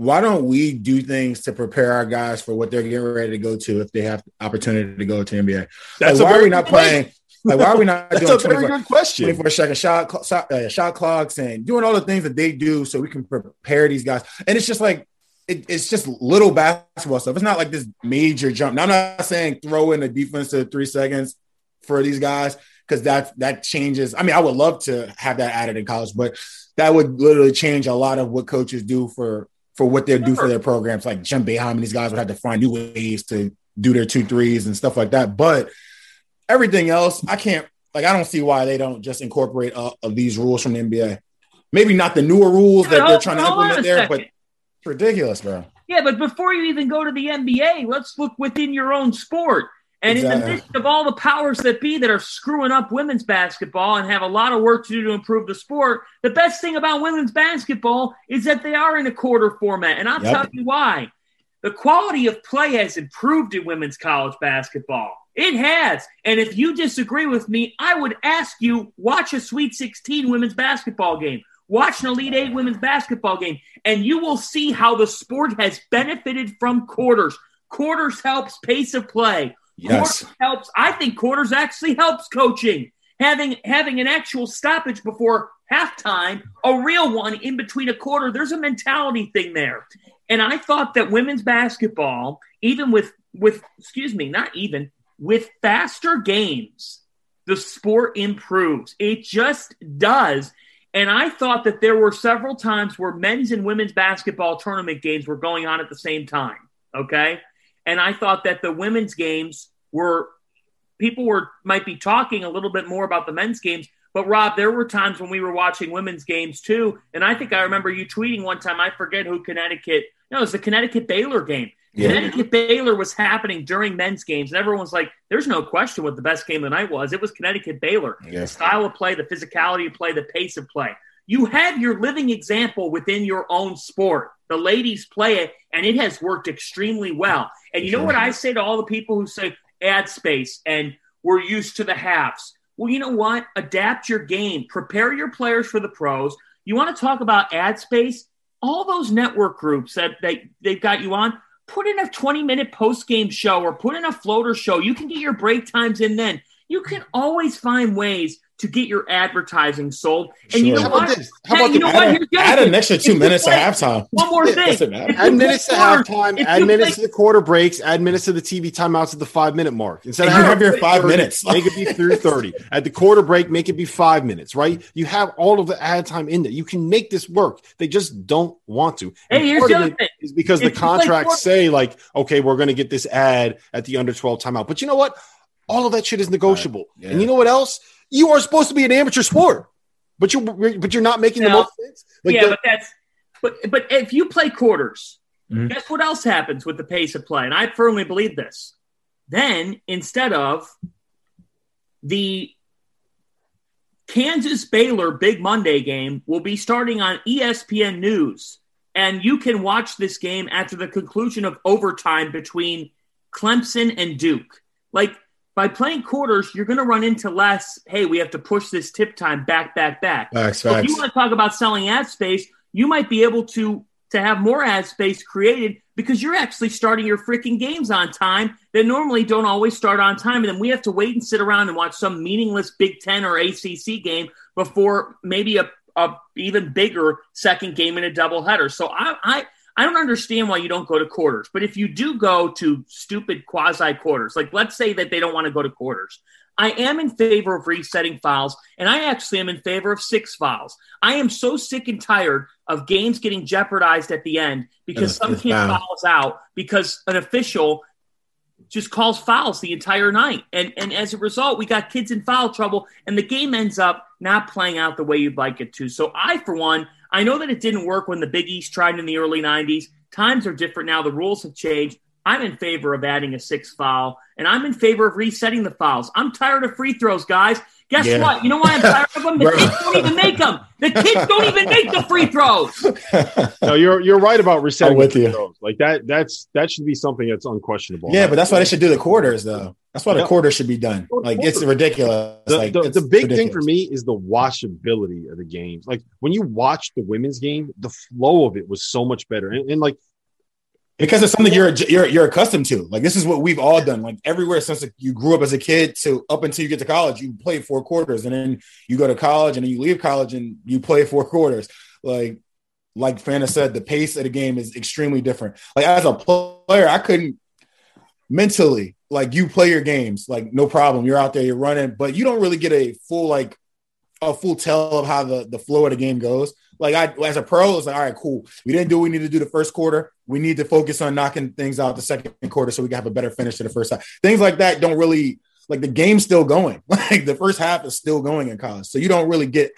why don't we do things to prepare our guys for what they're getting ready to go to if they have opportunity to go to NBA? That's like, why are we not playing? Like, why are we not [LAUGHS] doing That's a very good question. 24 second shot, shot, uh, shot clocks and doing all the things that they do so we can prepare these guys? And it's just like, it, it's just little basketball stuff. It's not like this major jump. Now, I'm not saying throw in a defense to three seconds for these guys because that that changes. I mean, I would love to have that added in college, but that would literally change a lot of what coaches do for for what they do for their programs. Like Jim Boeheim and these guys would have to find new ways to do their two threes and stuff like that. But Everything else, I can't like. I don't see why they don't just incorporate uh, of these rules from the NBA. Maybe not the newer rules that they're trying to implement there, but it's ridiculous, bro. Yeah, but before you even go to the NBA, let's look within your own sport. And exactly. in the midst of all the powers that be that are screwing up women's basketball and have a lot of work to do to improve the sport, the best thing about women's basketball is that they are in a quarter format. And I'll yep. tell you why. The quality of play has improved in women's college basketball. It has. And if you disagree with me, I would ask you watch a Sweet 16 women's basketball game. Watch an Elite Eight women's basketball game, and you will see how the sport has benefited from quarters. Quarters helps pace of play. Yes. Quarters helps. I think quarters actually helps coaching. Having having an actual stoppage before halftime, a real one in between a quarter. There's a mentality thing there. And I thought that women's basketball, even with with excuse me, not even with faster games, the sport improves. It just does. And I thought that there were several times where men's and women's basketball tournament games were going on at the same time. Okay. And I thought that the women's games were, people were, might be talking a little bit more about the men's games. But Rob, there were times when we were watching women's games too. And I think I remember you tweeting one time, I forget who Connecticut, no, it was the Connecticut Baylor game. Yeah. Connecticut Baylor was happening during men's games, and everyone was like, "There's no question what the best game of the night was. It was Connecticut Baylor. The style of play, the physicality of play, the pace of play. You have your living example within your own sport. The ladies play it, and it has worked extremely well. And you know what I say to all the people who say ad space and we're used to the halves. Well, you know what? Adapt your game. Prepare your players for the pros. You want to talk about ad space? All those network groups that they, they've got you on put in a 20 minute post game show or put in a floater show. You can get your break times in then. You can always find ways to get your advertising sold. And sure. you know what? How about you know what? Add, add an extra two minutes to halftime. One more thing. add minutes to halftime, add minutes to the quarter breaks, add minutes to the TV timeouts at the five minute mark. Instead of you have your five 30, minutes. make it be through 30. At the quarter break, make it be five minutes, right? You have all of the ad time in there. You can make this work. They just don't want to. And hey, here's the other thing. Is because if the contracts say, like, okay, we're going to get this ad at the under 12 timeout. But you know what? All of that shit is negotiable. Right. Yeah. And you know what else? You are supposed to be an amateur sport, but you're but you're not making the most sense. Like yeah, the, but that's but but if you play quarters, mm-hmm. guess what else happens with the pace of play? And I firmly believe this. Then instead of the Kansas Baylor Big Monday game will be starting on ESPN News. And you can watch this game after the conclusion of overtime between Clemson and Duke. Like by playing quarters, you're going to run into less. Hey, we have to push this tip time back, back, back. Facts, so if you want to talk about selling ad space, you might be able to to have more ad space created because you're actually starting your freaking games on time that normally don't always start on time, and then we have to wait and sit around and watch some meaningless Big Ten or ACC game before maybe a, a even bigger second game in a doubleheader. So I, I I don't understand why you don't go to quarters. But if you do go to stupid quasi quarters, like let's say that they don't want to go to quarters, I am in favor of resetting fouls, and I actually am in favor of six fouls. I am so sick and tired of games getting jeopardized at the end because some kid fouls out because an official just calls fouls the entire night. And and as a result, we got kids in foul trouble, and the game ends up not playing out the way you'd like it to. So I, for one, I know that it didn't work when the Big East tried in the early 90s. Times are different now. The rules have changed. I'm in favor of adding a sixth foul, and I'm in favor of resetting the fouls. I'm tired of free throws, guys. Guess yeah. what? You know why I'm tired of them? The kids don't even make them. The kids don't even make the free throws. [LAUGHS] No, you're you're right about resetting with you. Throws. Like that. That's that should be something that's unquestionable. Yeah, but that's why they should do the quarters, though. That's why the quarter should be done. Like it's ridiculous. The, like, the, the big ridiculous. thing for me is the watchability of the games. Like when you watch the women's game, the flow of it was so much better. And, and like because it's something you're you're you're accustomed to. Like this is what we've all done. Like everywhere since you grew up as a kid to up until you get to college, you play four quarters, and then you go to college, and then you leave college, and you play four quarters. Like like Fanta said, the pace of the game is extremely different. Like as a player, I couldn't mentally like you play your games like no problem. You're out there, you're running, but you don't really get a full like a full tell of how the the flow of the game goes. Like I, as a pro, it's like, all right, cool. We didn't do what we need to do the first quarter. We need to focus on knocking things out the second quarter so we can have a better finish to the first half. Things like that don't really like the game's still going. [LAUGHS] Like the first half is still going in college, so you don't really get.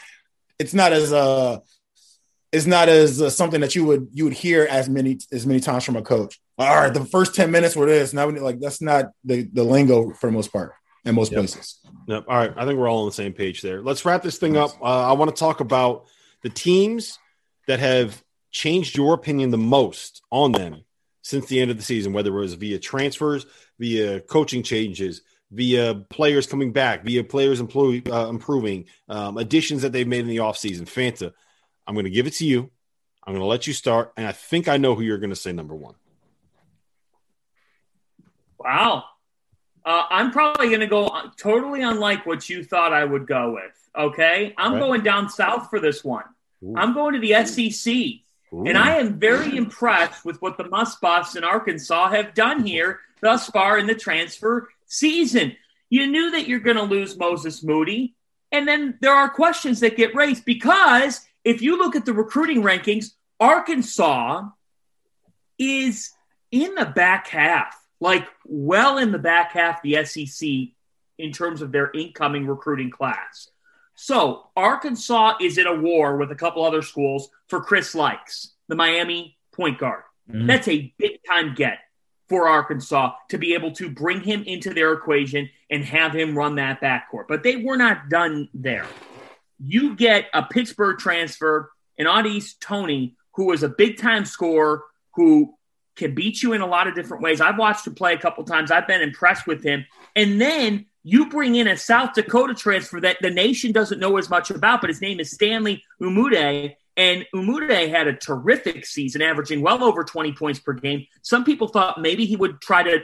It's not as uh, it's not as uh, something that you would you would hear as many as many times from a coach. All right, the first ten minutes were this. Now, like that's not the the lingo for the most part in most yep. places. Yep. All right, I think we're all on the same page there. Let's wrap this thing up. Uh, I want to talk about the teams that have changed your opinion the most on them since the end of the season, whether it was via transfers, via coaching changes, via players coming back, via players employ, uh, improving, um, additions that they've made in the offseason. Fanta, I'm going to give it to you. I'm going to let you start. And I think I know who you're going to say number one. Wow. Uh, I'm probably going to go totally unlike what you thought I would go with. Okay. I'm right. going down south for this one. Ooh. I'm going to the SEC. Ooh. And I am very impressed with what the Musbots in Arkansas have done here thus far in the transfer season. You knew that you're going to lose Moses Moody. And then there are questions that get raised because if you look at the recruiting rankings, Arkansas is in the back half, like well in the back half of the SEC in terms of their incoming recruiting class. So Arkansas is in a war with a couple other schools for Chris Lykes, the Miami point guard. Mm-hmm. That's a big time get for Arkansas to be able to bring him into their equation and have him run that backcourt. But they were not done there. You get a Pittsburgh transfer, an Au'Diese Toney, who is a big time scorer, who can beat you in a lot of different ways. I've watched him play a couple times. I've been impressed with him. And then you bring in a South Dakota transfer that the nation doesn't know as much about, but his name is Stanley Umude. And Umude had a terrific season, averaging well over 20 points per game. Some people thought maybe he would try to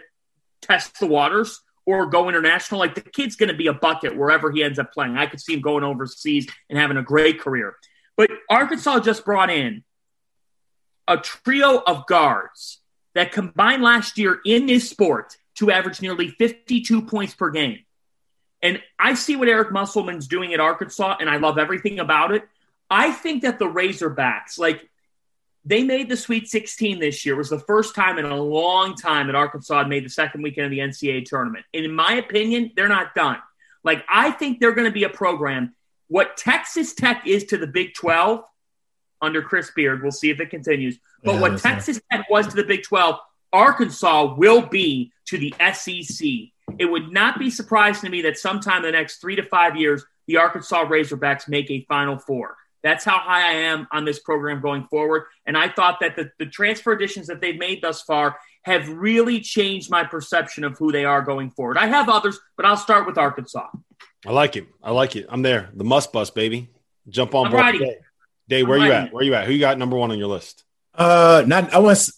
test the waters or go international. Like the kid's going to be a bucket wherever he ends up playing. I could see him going overseas and having a great career. But Arkansas just brought in a trio of guards that combined last year in this sport to average nearly 52 points per game. And I see what Eric Musselman's doing at Arkansas, and I love everything about it. I think that the Razorbacks, like they made the Sweet 16 this year, it was the first time in a long time that Arkansas had made the second weekend of the NCAA tournament. And in my opinion, they're not done. Like I think they're going to be a program. What Texas Tech is to the Big 12 under Chris Beard, we'll see if it continues. But yeah, what Texas Tech was to the Big 12, Arkansas will be to the SEC. It would not be surprising to me that sometime in the next three to five years, the Arkansas Razorbacks make a Final Four. That's how high I am on this program going forward. And I thought that the, the transfer additions that they've made thus far have really changed my perception of who they are going forward. I have others, but I'll start with Arkansas. I like it. I like it. I'm there. The Muss Bus, baby. Jump on board. Dave, where I'm you at? Where you at? Who you got number one on your list? Uh, not I want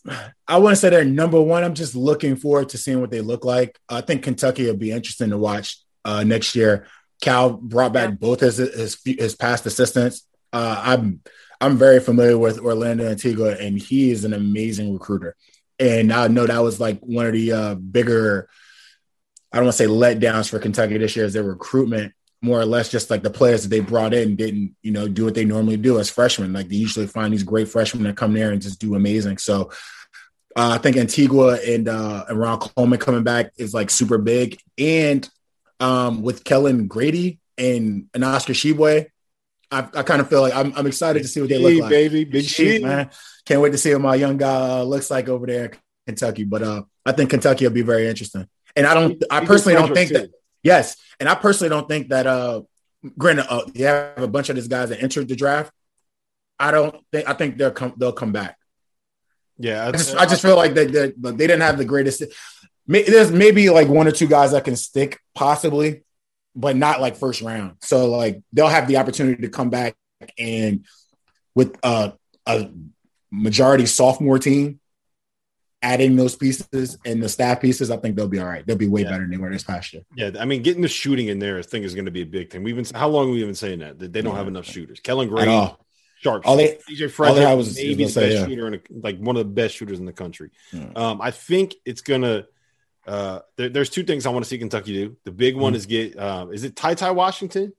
I want to say they're number one. I'm just looking forward to seeing what they look like. I think Kentucky will be interesting to watch uh, next year. Cal brought back yeah. both his, his his past assistants. Uh, I'm I'm very familiar with Orlando Antigua, and he is an amazing recruiter. And I know that was like one of the uh, bigger, I don't want to say letdowns for Kentucky this year is their recruitment more or less just like the players that they brought in didn't, you know, do what they normally do as freshmen. Like they usually find these great freshmen that come there and just do amazing. So uh, I think Antigua and uh, and Ron Coleman coming back is like super big. And um, with Kellan Grady and, and Oscar Tshiebwe, I, I kind of feel like I'm, I'm excited to see what they look like. Baby, big shit, man. Can't wait to see what my young guy uh, looks like over there in Kentucky. But uh, I think Kentucky will be very interesting. And I don't, I personally don't think that. Yes, and I personally don't think that. Uh, granted, uh, you have a bunch of these guys that entered the draft. I don't think. I think they'll come. They'll come back. Yeah, I just, I just feel like they, they they didn't have the greatest. There's maybe like one or two guys that can stick, possibly, but not like first round. So like they'll have the opportunity to come back and with uh, a majority sophomore team adding those pieces and the staff pieces, I think they'll be all right. They'll be way yeah. better than they were this past year. Yeah, I mean, getting the shooting in there, I think, is going to be a big thing. We've been how long have we been saying that that they don't yeah. have enough shooters? Kellan Grady, sharp. All they, CJ Fredrick, was maybe the best yeah. shooter in a, like one of the best shooters in the country. Um, I think it's gonna. Uh, there, there's two things I want to see Kentucky do. The big one mm-hmm. is get. Uh, is it Ty Ty Washington?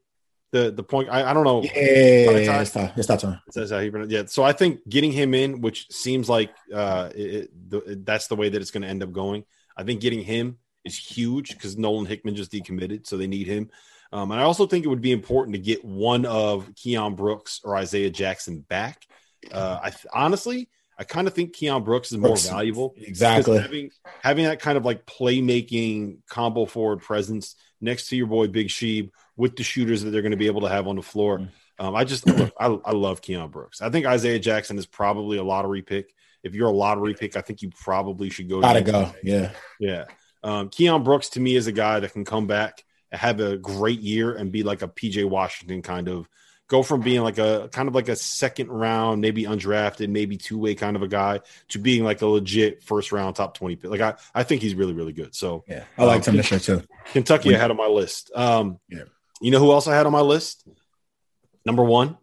The the point. I, I don't know. Yeah, yeah, it's not. It's not time. That's how he Yeah. So I think getting him in, which seems like uh, it, the, that's the way that it's going to end up going. I think getting him is huge because Nolan Hickman just decommitted, so they need him. Um, and I also think it would be important to get one of Keion Brooks or Isaiah Jackson back. Uh, I honestly, I kind of think Keion Brooks is more Brooks, valuable. Exactly. Having, having that kind of like playmaking combo forward presence next to your boy Big Sheeb with the shooters that they're going to be able to have on the floor. Mm. Um, I just look, I, I love Keion Brooks. I think Isaiah Jackson is probably a lottery pick. If you're a lottery pick, I think you probably should go. Gotta go. Yeah. Yeah. Um, Keion Brooks to me is a guy that can come back and have a great year and be like a PJ Washington kind of go from being like a kind of like a second round, maybe undrafted, maybe two way kind of a guy to being like a legit first round top 20 pick. Like I, I think he's really, really good. So yeah, I like um, him this year too. Kentucky when, ahead of my list. Um, yeah. You know who else I had on my list? Number one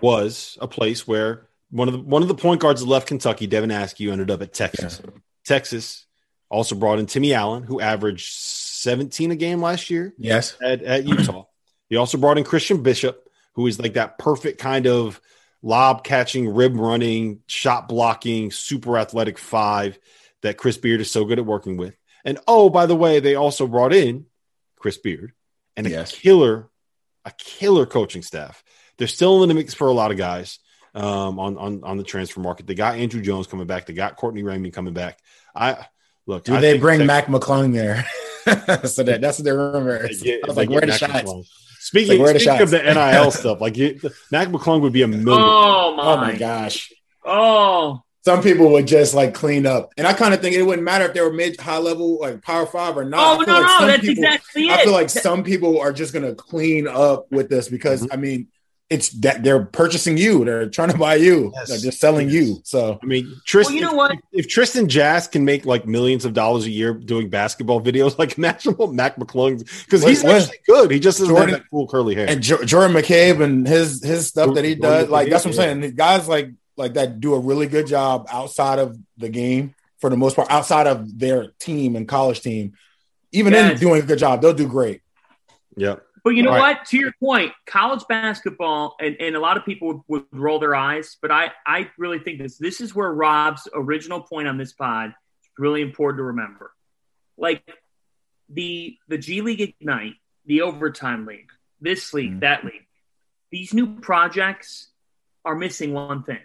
was a place where one of the one of the point guards left Kentucky, Devin Askew, ended up at Texas. Yeah. Texas also brought in Timmy Allen, who averaged 17 a game last year. Yes. At, at Utah. He also brought in Christian Bishop, who is like that perfect kind of lob catching, rim running, shot blocking, super athletic five that Chris Beard is so good at working with. And oh, by the way, they also brought in Chris Beard and a yes. killer, a killer coaching staff. They're still in the mix for a lot of guys um, on, on on the transfer market. They got Andrew Jones coming back. They got Courtney Ramey coming back. I look. Do I they bring Mac McClung there? [LAUGHS] so that that's what they remember. I was like, where the shots? Speaking, like, speaking of the NIL [LAUGHS] stuff, like you, Mac McClung would be a million. Oh my, oh my gosh. Oh, some people would just like clean up. And I kind of think it wouldn't matter if they were mid high level, like power five or not. Oh, no, like no, that's people, exactly I feel like some people are just gonna clean up with this because mm-hmm. I mean it's that they're purchasing you, they're trying to buy you, yes. they're just selling yes. you. So I mean, Tristan, well, you know what? If Tristan Jass can make like millions of dollars a year doing basketball videos, like [LAUGHS] imagine what Mac McClung because he's what? actually good. He just doesn't Jordan, have that cool curly hair. And jo- Jordan McCabe and his his stuff that he does, like that's what I'm saying. Guys like like that do a really good job outside of the game for the most part, outside of their team and college team. Even yes. in doing a good job, they'll do great. Yep. But you know right. what? To your point, college basketball, and, and a lot of people would, would, roll their eyes, but I, I really think this this is where Rob's original point on this pod is really important to remember. Like the the G League Ignite, the overtime league, this league, mm-hmm. that league, these new projects are missing one thing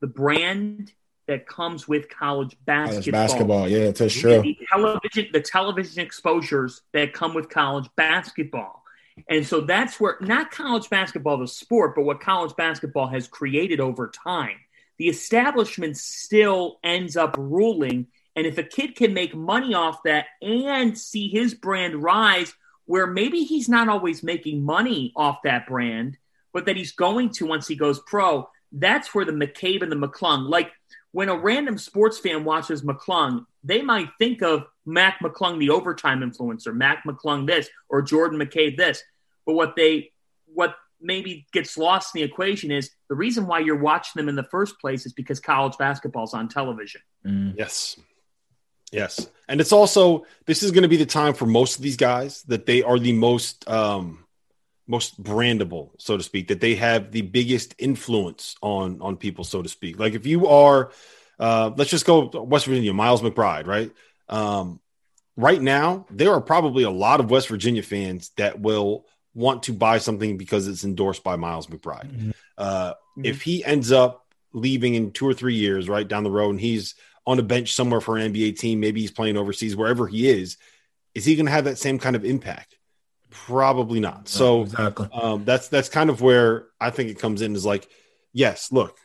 the brand that comes with college basketball. College basketball, yeah, that's true. The television, the television exposures that come with college basketball. And so that's where not college basketball the sport, but what college basketball has created over time. The establishment still ends up ruling. And if a kid can make money off that and see his brand rise, where maybe he's not always making money off that brand, but that he's going to once he goes pro, that's where the McCabe and the McClung, like when a random sports fan watches McClung, they might think of Mac McClung, the overtime influencer, Mac McClung this, or Jordan McCabe this. But what they, what maybe gets lost in the equation is the reason why you're watching them in the first place is because college basketball's on television. Mm. Yes. Yes. And it's also, this is going to be the time for most of these guys that they are the most, um, most brandable, so to speak, that they have the biggest influence on on people, so to speak. Like if you are, uh, let's just go West Virginia, Miles McBride, right? Um, right now, there are probably a lot of West Virginia fans that will want to buy something because it's endorsed by Miles McBride. Mm-hmm. Uh, mm-hmm. If he ends up leaving in two or three years, right down the road, and he's on a bench somewhere for an NBA team, maybe he's playing overseas, wherever he is, is he going to have that same kind of impact? Probably not. So exactly. um, that's that's kind of where I think it comes in is like, yes, look,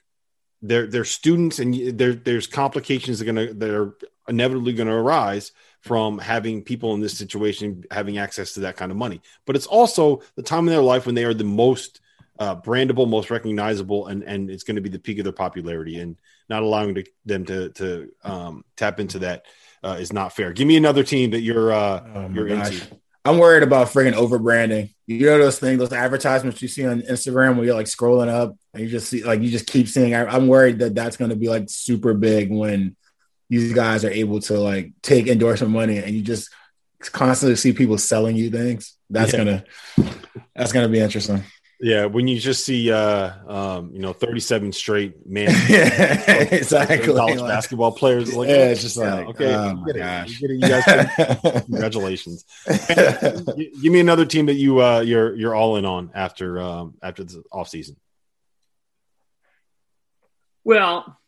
they're they're students and there there's complications that are gonna that are inevitably going to arise from having people in this situation having access to that kind of money. But it's also the time in their life when they are the most uh, brandable, most recognizable, and and it's going to be the peak of their popularity. And not allowing to, them to to um, tap into that uh, is not fair. Give me another team that you're uh, oh you're gosh. into. I'm worried about friggin' overbranding. You know those things, those advertisements you see on Instagram where you're like scrolling up and you just see like you just keep seeing. I, am worried that that's going to be like super big when these guys are able to like take endorsement money and you just constantly see people selling you things. That's yeah. gonna that's gonna be interesting. Yeah, when you just see, uh, um, you know, 37 straight man, [LAUGHS] yeah, exactly, college like, basketball players. Like, yeah, it's just yeah, like, okay, oh get it. You, it. you guys, [LAUGHS] congratulations. Give me another team that you uh, you're you're all in on after um, after the off season. Well,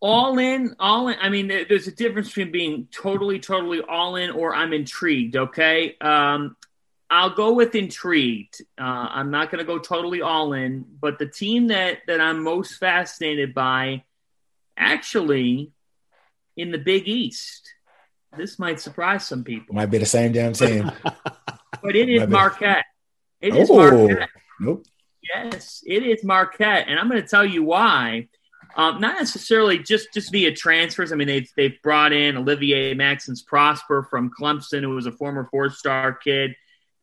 all in, all in. I mean, there's a difference between being totally, totally all in or I'm intrigued. Okay. Um, I'll go with intrigued. Uh, I'm not going to go totally all in, but the team that that I'm most fascinated by, actually, in the Big East. This might surprise some people. Might be the same damn team, [LAUGHS] but it is Marquette. It is oh, Marquette. Nope. Yes, it is Marquette, and I'm going to tell you why. Um, not necessarily just just via transfers. I mean, they've they've brought in Olivier Maxence Prosper from Clemson, who was a former four star kid.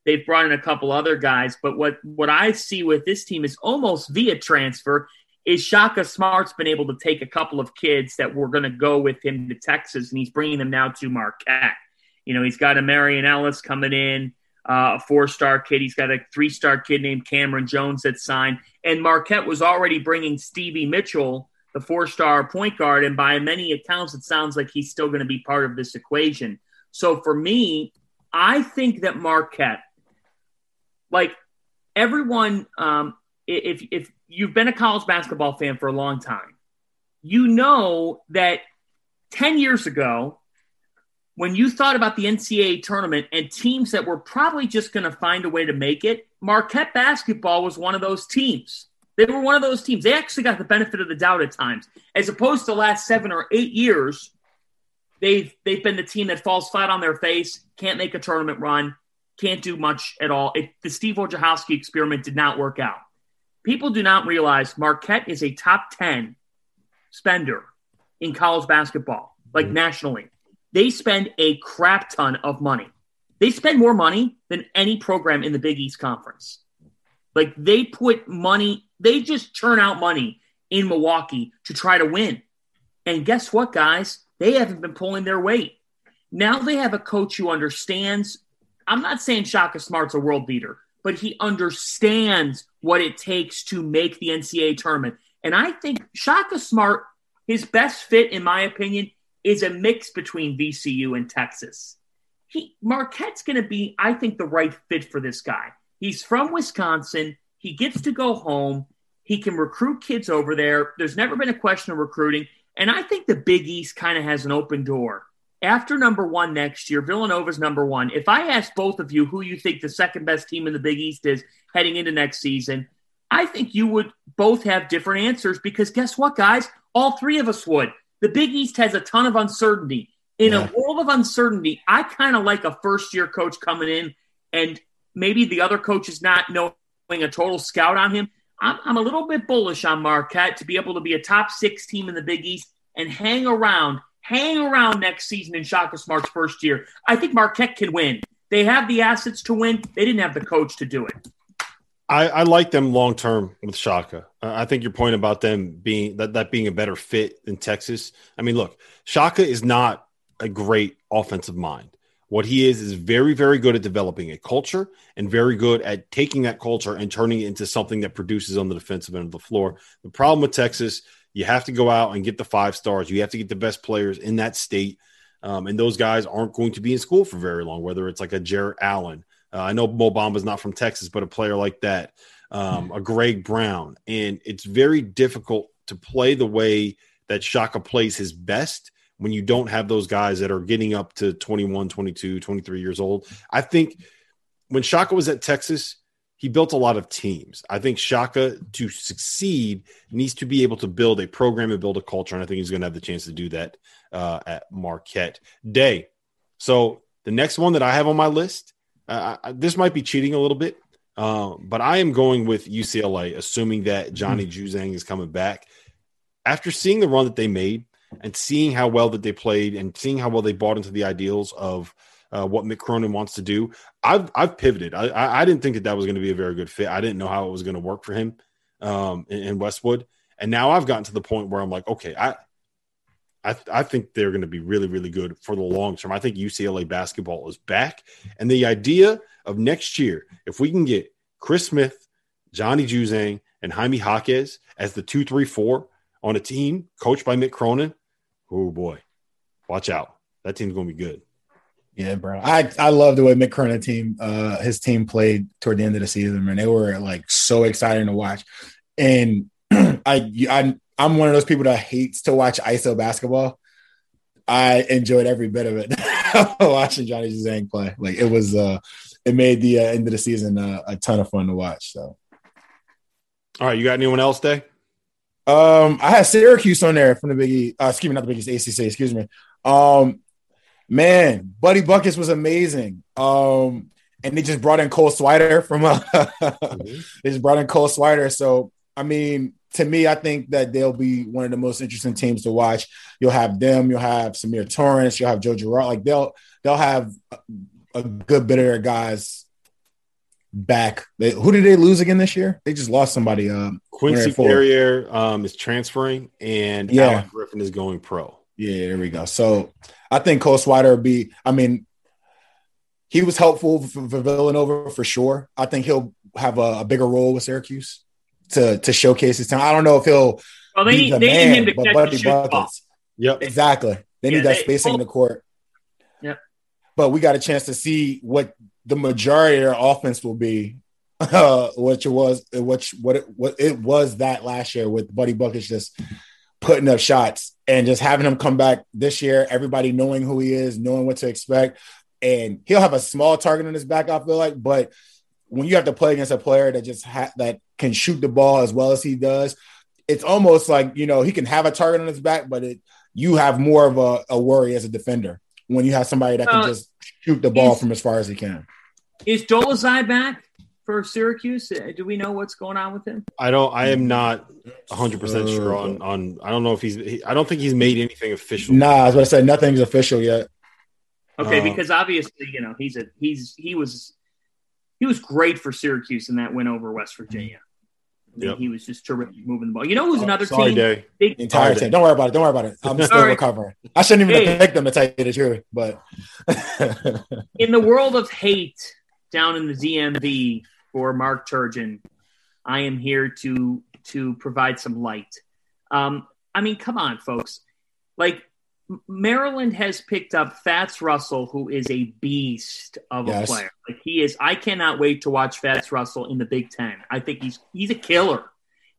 They've brought in a couple other guys, but what what I see with this team is almost via transfer. Is Shaka Smart's been able to take a couple of kids that were going to go with him to Texas, and he's bringing them now to Marquette. You know, he's got a Marion Ellis coming in. uh, a four star kid. He's got a three star kid named Cameron Jones that signed. And Marquette was already bringing Stevie Mitchell, the four star point guard. And by many accounts, it sounds like he's still going to be part of this equation. So for me, I think that Marquette, like everyone, um, if, if you've been a college basketball fan for a long time, you know that 10 years ago, when you thought about the NCAA tournament and teams that were probably just going to find a way to make it, Marquette basketball was one of those teams. They were one of those teams. They actually got the benefit of the doubt at times, as opposed to the last seven or eight years. They've they've been the team that falls flat on their face, can't make a tournament run, can't do much at all. It, the Steve Wojciechowski experiment did not work out. People do not realize Marquette is a top ten spender in college basketball, like mm-hmm. nationally they spend a crap ton of money. They spend more money than any program in the Big East Conference. Like they put money, they just churn out money in Milwaukee to try to win. And guess what, guys? They haven't been pulling their weight. Now they have a coach who understands. I'm not saying Shaka Smart's a world beater, but he understands what it takes to make the NCAA tournament. And I think Shaka Smart, his best fit, in my opinion, is a mix between VCU and Texas. He Marquette's going to be, I think, the right fit for this guy. He's from Wisconsin. He gets to go home. He can recruit kids over there. There's never been a question of recruiting. And I think the Big East kind of has an open door. After number one next year, Villanova's number one. If I ask both of you who you think the second best team in the Big East is heading into next season, I think you would both have different answers because guess what, guys? All three of us would. The Big East has a ton of uncertainty. In yeah. a world of uncertainty, I kind of like a first year coach coming in and maybe the other coach is not knowing a total scout on him. I'm, I'm a little bit bullish on Marquette to be able to be a top six team in the Big East and hang around, hang around next season in Shaka Smart's first year. I think Marquette can win. They have the assets to win. They didn't have the coach to do it. I, I like them long term with Shaka. I think your point about them being that, that being a better fit than Texas. I mean, look, Shaka is not a great offensive mind. What he is is very, very good at developing a culture and very good at taking that culture and turning it into something that produces on the defensive end of the floor. The problem with Texas, you have to go out and get the five stars. You have to get the best players in that state. Um, and those guys aren't going to be in school for very long, whether it's like a Jarrett Allen uh, I know Mo Bamba's not from Texas, but a player like that, um, a Greg Brown, and it's very difficult to play the way that Shaka plays his best when you don't have those guys that are getting up to 21, 22, 23 years old. I think when Shaka was at Texas, he built a lot of teams. I think Shaka to succeed needs to be able to build a program and build a culture, and I think he's going to have the chance to do that uh, at Marquette Day. So the next one that I have on my list uh, this might be cheating a little bit, uh, but I am going with UCLA, assuming that Johnny mm-hmm. Juzang is coming back. After seeing the run that they made and seeing how well that they played and seeing how well they bought into the ideals of uh, what Mick Cronin wants to do, I've I've pivoted. I, I, didn't think that that was going to be a very good fit. I didn't know how it was going to work for him um, in, in Westwood, and now I've gotten to the point where I'm like, okay, I I, I think they're going to be really, really good for the long term. I think UCLA basketball is back. And the idea of next year, if we can get Chris Smith, Johnny Juzang, and Jaime Jaquez as the two, three, four on a team coached by Mick Cronin, oh boy, watch out. That team's going to be good. Yeah, bro. I, I love the way Mick Cronin team, uh, his team played toward the end of the season, man. They were like so exciting to watch. And [CLEARS THROAT] I, I I'm one of those people that hates to watch ISO basketball. I enjoyed every bit of it [LAUGHS] watching Johnny Juzang play. Like it was, uh, it made the uh, end of the season uh, a ton of fun to watch. So, all right, you got anyone else, Day? Um, I had Syracuse on there from the Big E. Uh, excuse me, not the Big East, ACC. Excuse me. Um, man, Buddy Buckets was amazing. Um, and they just brought in Cole Swider from. [LAUGHS] Uh, mm-hmm. They just brought in Cole Swider. So I mean, to me, I think that they'll be one of the most interesting teams to watch. You'll have them, you'll have Symir Torrence, you'll have Joe Girard. Like they'll they'll have a good bit of their guys back. They, who did they lose again this year? They just lost somebody. Um, Quincy Guerrier um, is transferring, and yeah. Alan Griffin is going pro. Yeah, there we go. So I think Cole Swider will be. I mean, he was helpful for, for Villanova for sure. I think he'll have a, a, bigger role with Syracuse to to showcase his talent. I don't know if he'll. Well, they need, the they man, need him to catch Buddy buckets. Yep, exactly. They need that they, spacing in the court. Yep. But we got a chance to see what the majority of their offense will be, [LAUGHS] uh, which it was, which what it, what it was that last year with Buddy Buckets just putting up shots and just having him come back this year. Everybody knowing who he is, knowing what to expect, and he'll have a small target on his back. I feel like, but when you have to play against a player that just ha- that can shoot the ball as well as he does, it's almost like you know he can have a target on his back, but it you have more of a, a worry as a defender when you have somebody that can uh, just shoot the ball is, from as far as he can. Is Dolezaj back for Syracuse? Uh, do we know what's going on with him? I don't. I am not 100 percent sure on on. I don't know if he's. He, I don't think he's made anything official. Nah, I was going to say nothing's official yet. Okay, uh, because obviously, you know, he's a he's he was he was great for Syracuse in that win over West Virginia. Yep. He was just terrific moving the ball. You know who's oh, another sorry, team? Big, entire team. Don't worry about it. Don't worry about it. I'm [LAUGHS] still recovering. I shouldn't even hey. pick them to tell you the truth. But in the world of hate down in the DMV for Mark Turgeon, I am here to to provide some light. Um, I mean, come on, folks. Like Maryland has picked up Fats Russell, who is a beast of yes. a player. Like he is, I cannot wait to watch Fats Russell in the Big Ten. I think he's he's a killer.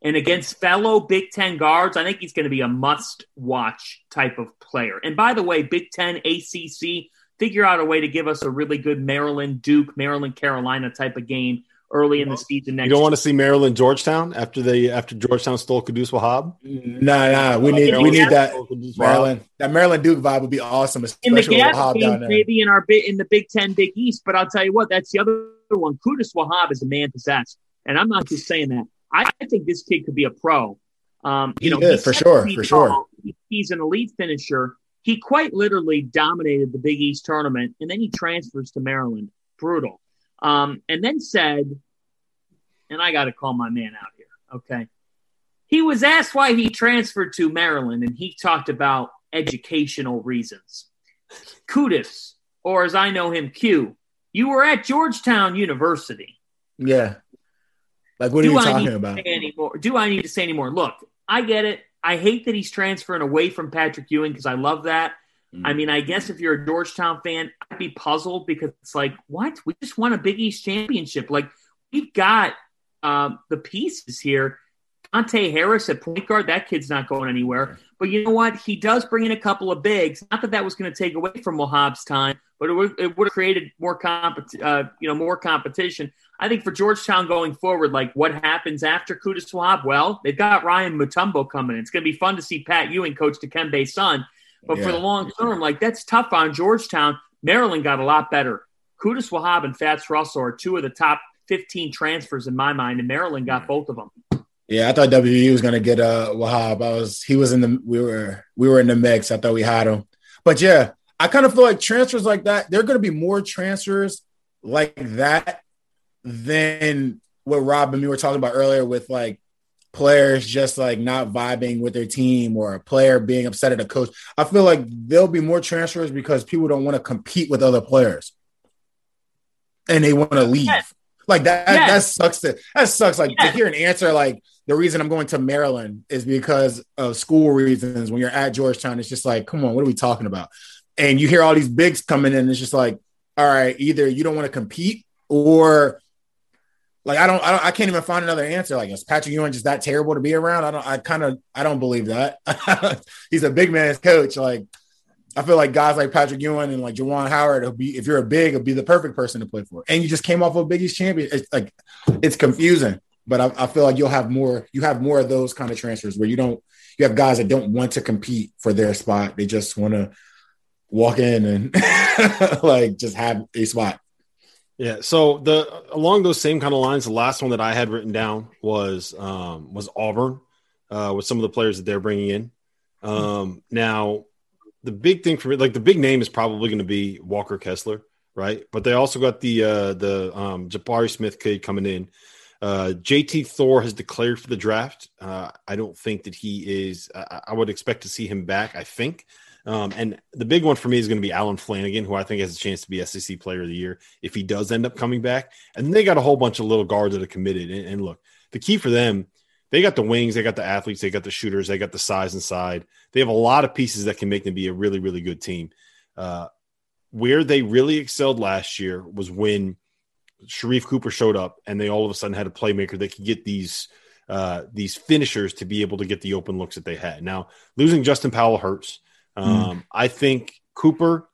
And against fellow Big Ten guards, I think he's going to be a must-watch type of player. And by the way, Big Ten, ACC, figure out a way to give us a really good Maryland, Duke, Maryland, Carolina type of game early in the season next. You don't want to see Maryland Georgetown after they after Georgetown stole Qudus Wahab? Nah, nah. We need we need that Maryland that Maryland Duke vibe would be awesome, in the gap Wahab down there. Maybe in our bit in the Big Ten, Big East. But I'll tell you what, that's the other one. Qudus Wahab is a man possessed, and I'm not just saying that. I, I think this kid could be a pro. Um, you he know, is, for sure, for sure. He's an elite finisher. He quite literally dominated the Big East tournament, and then he transfers to Maryland. Brutal um, and then said, and I got to call my man out here, okay? He was asked why he transferred to Maryland, and he talked about educational reasons. Qudus, or as I know him, Q, you were at Georgetown University. Yeah. Like, what are Do you I talking about? Anymore? Do I need to say any more? Look, I get it. I hate that he's transferring away from Patrick Ewing because I love that. Mm. I mean, I guess if you're a Georgetown fan, I'd be puzzled because it's like, what? We just won a Big East championship. Like, we've got um, the pieces here. Dante Harris at point guard, that kid's not going anywhere. But you know what? He does bring in a couple of bigs. Not that that was going to take away from Wahab's time, but it would, it would have created more compet- uh, you know, more competition. I think for Georgetown going forward, like what happens after Wahab? Well, they've got Ryan Mutombo coming in. It's going to be fun to see Pat Ewing coach Dikembe's son. But yeah. for the long term, like that's tough on Georgetown. Maryland got a lot better. Qudus Wahab and Fats Russell are two of the top 15 transfers in my mind, and Maryland got both of them. Yeah, I thought WU was gonna get uh Wahab. I was he was in the we were we were in the mix. I thought we had him. But yeah, I kind of feel like transfers like that, there are gonna be more transfers like that than what Rob and me were talking about earlier with like players just like not vibing with their team or a player being upset at a coach. I feel like there'll be more transfers because people don't want to compete with other players and they want to leave. Like that, that sucks. To, that sucks. Like to hear an answer like the reason I'm going to Maryland is because of school reasons. When you're at Georgetown, it's just like, come on, what are we talking about? And you hear all these bigs coming in. It's just like, all right, either you don't want to compete or like I don't, I don't, I can't even find another answer. Like, is Patrick Ewing just that terrible to be around? I don't, I kind of, I don't believe that. [LAUGHS] He's a big man's coach. Like, I feel like guys like Patrick Ewing and like Juwan Howard, will be if you're a big, it'll be the perfect person to play for. And you just came off of a Big champion. It's like it's confusing, but I, I, feel like you'll have more. You have more of those kind of transfers where you don't. You have guys that don't want to compete for their spot. They just want to walk in and [LAUGHS] like just have a spot. Yeah. So the along those same kind of lines, the last one that I had written down was um, was Auburn uh, with some of the players that they're bringing in. Um, now, the big thing for me, like the big name, is probably going to be Walker Kessler, right? But they also got the uh, the um, Jabari Smith kid coming in. Uh, JT Thor has declared for the draft. Uh, I don't think that he is. I, I would expect to see him back. I think Um, and the big one for me is going to be Allen Flanigan, who I think has a chance to be SEC Player of the Year if he does end up coming back. And they got a whole bunch of little guards that are committed. And, and look, the key for them, they got the wings, they got the athletes, they got the shooters, they got the size inside. They have a lot of pieces that can make them be a really, really good team. Uh, where they really excelled last year was when Sharife Cooper showed up and they all of a sudden had a playmaker that could get these uh, these finishers to be able to get the open looks that they had. Now losing Justin Powell hurts. Hmm. Um, mm. I think Cooper.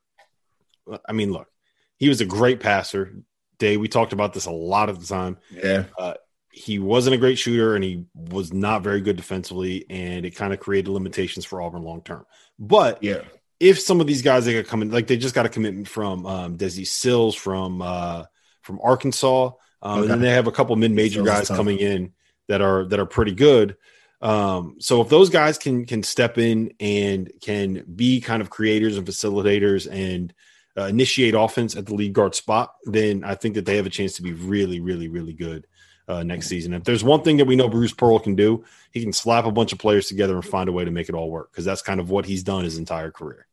I mean, look, he was a great passer. Day we talked about this a lot of the time. Yeah. Uh, he wasn't a great shooter and he was not very good defensively, and it kind of created limitations for Auburn long term. But yeah, if some of these guys they got coming, like they just got a commitment from um, Desi Sills from uh, from Arkansas, um, okay. and then they have a couple mid major guys coming in that are that are pretty good. Um, so if those guys can can step in and can be kind of creators and facilitators and uh, initiate offense at the lead guard spot, then I think that they have a chance to be really, really, really good uh, next season. If there's one thing that we know Bruce Pearl can do, he can slap a bunch of players together and find a way to make it all work because that's kind of what he's done his entire career.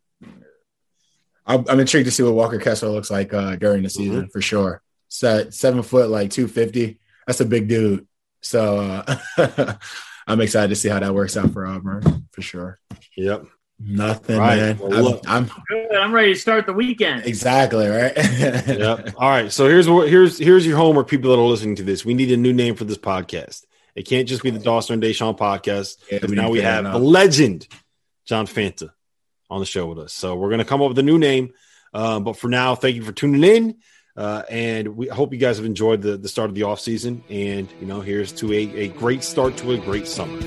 I'm, I'm intrigued to see what Walker Kessler looks like uh, during the season mm-hmm. for sure. Set seven foot, like 250. That's a big dude. So uh, [LAUGHS] I'm excited to see how that works out for Auburn for sure. Yep. Nothing, right. man. Well, I'm, I'm, good. I'm ready to start the weekend. Exactly, right? [LAUGHS] yep. All right. So here's what here's here's your homework, people that are listening to this. We need a new name for this podcast. It can't just be the Dawson and Deshaun podcast. Yeah, we now we have the legend, John Fanta, on the show with us. So we're gonna come up with a new name. Uh, but for now, thank you for tuning in. Uh, and we hope you guys have enjoyed the, the start of the off season. And, you know, here's to a, a great start to a great summer.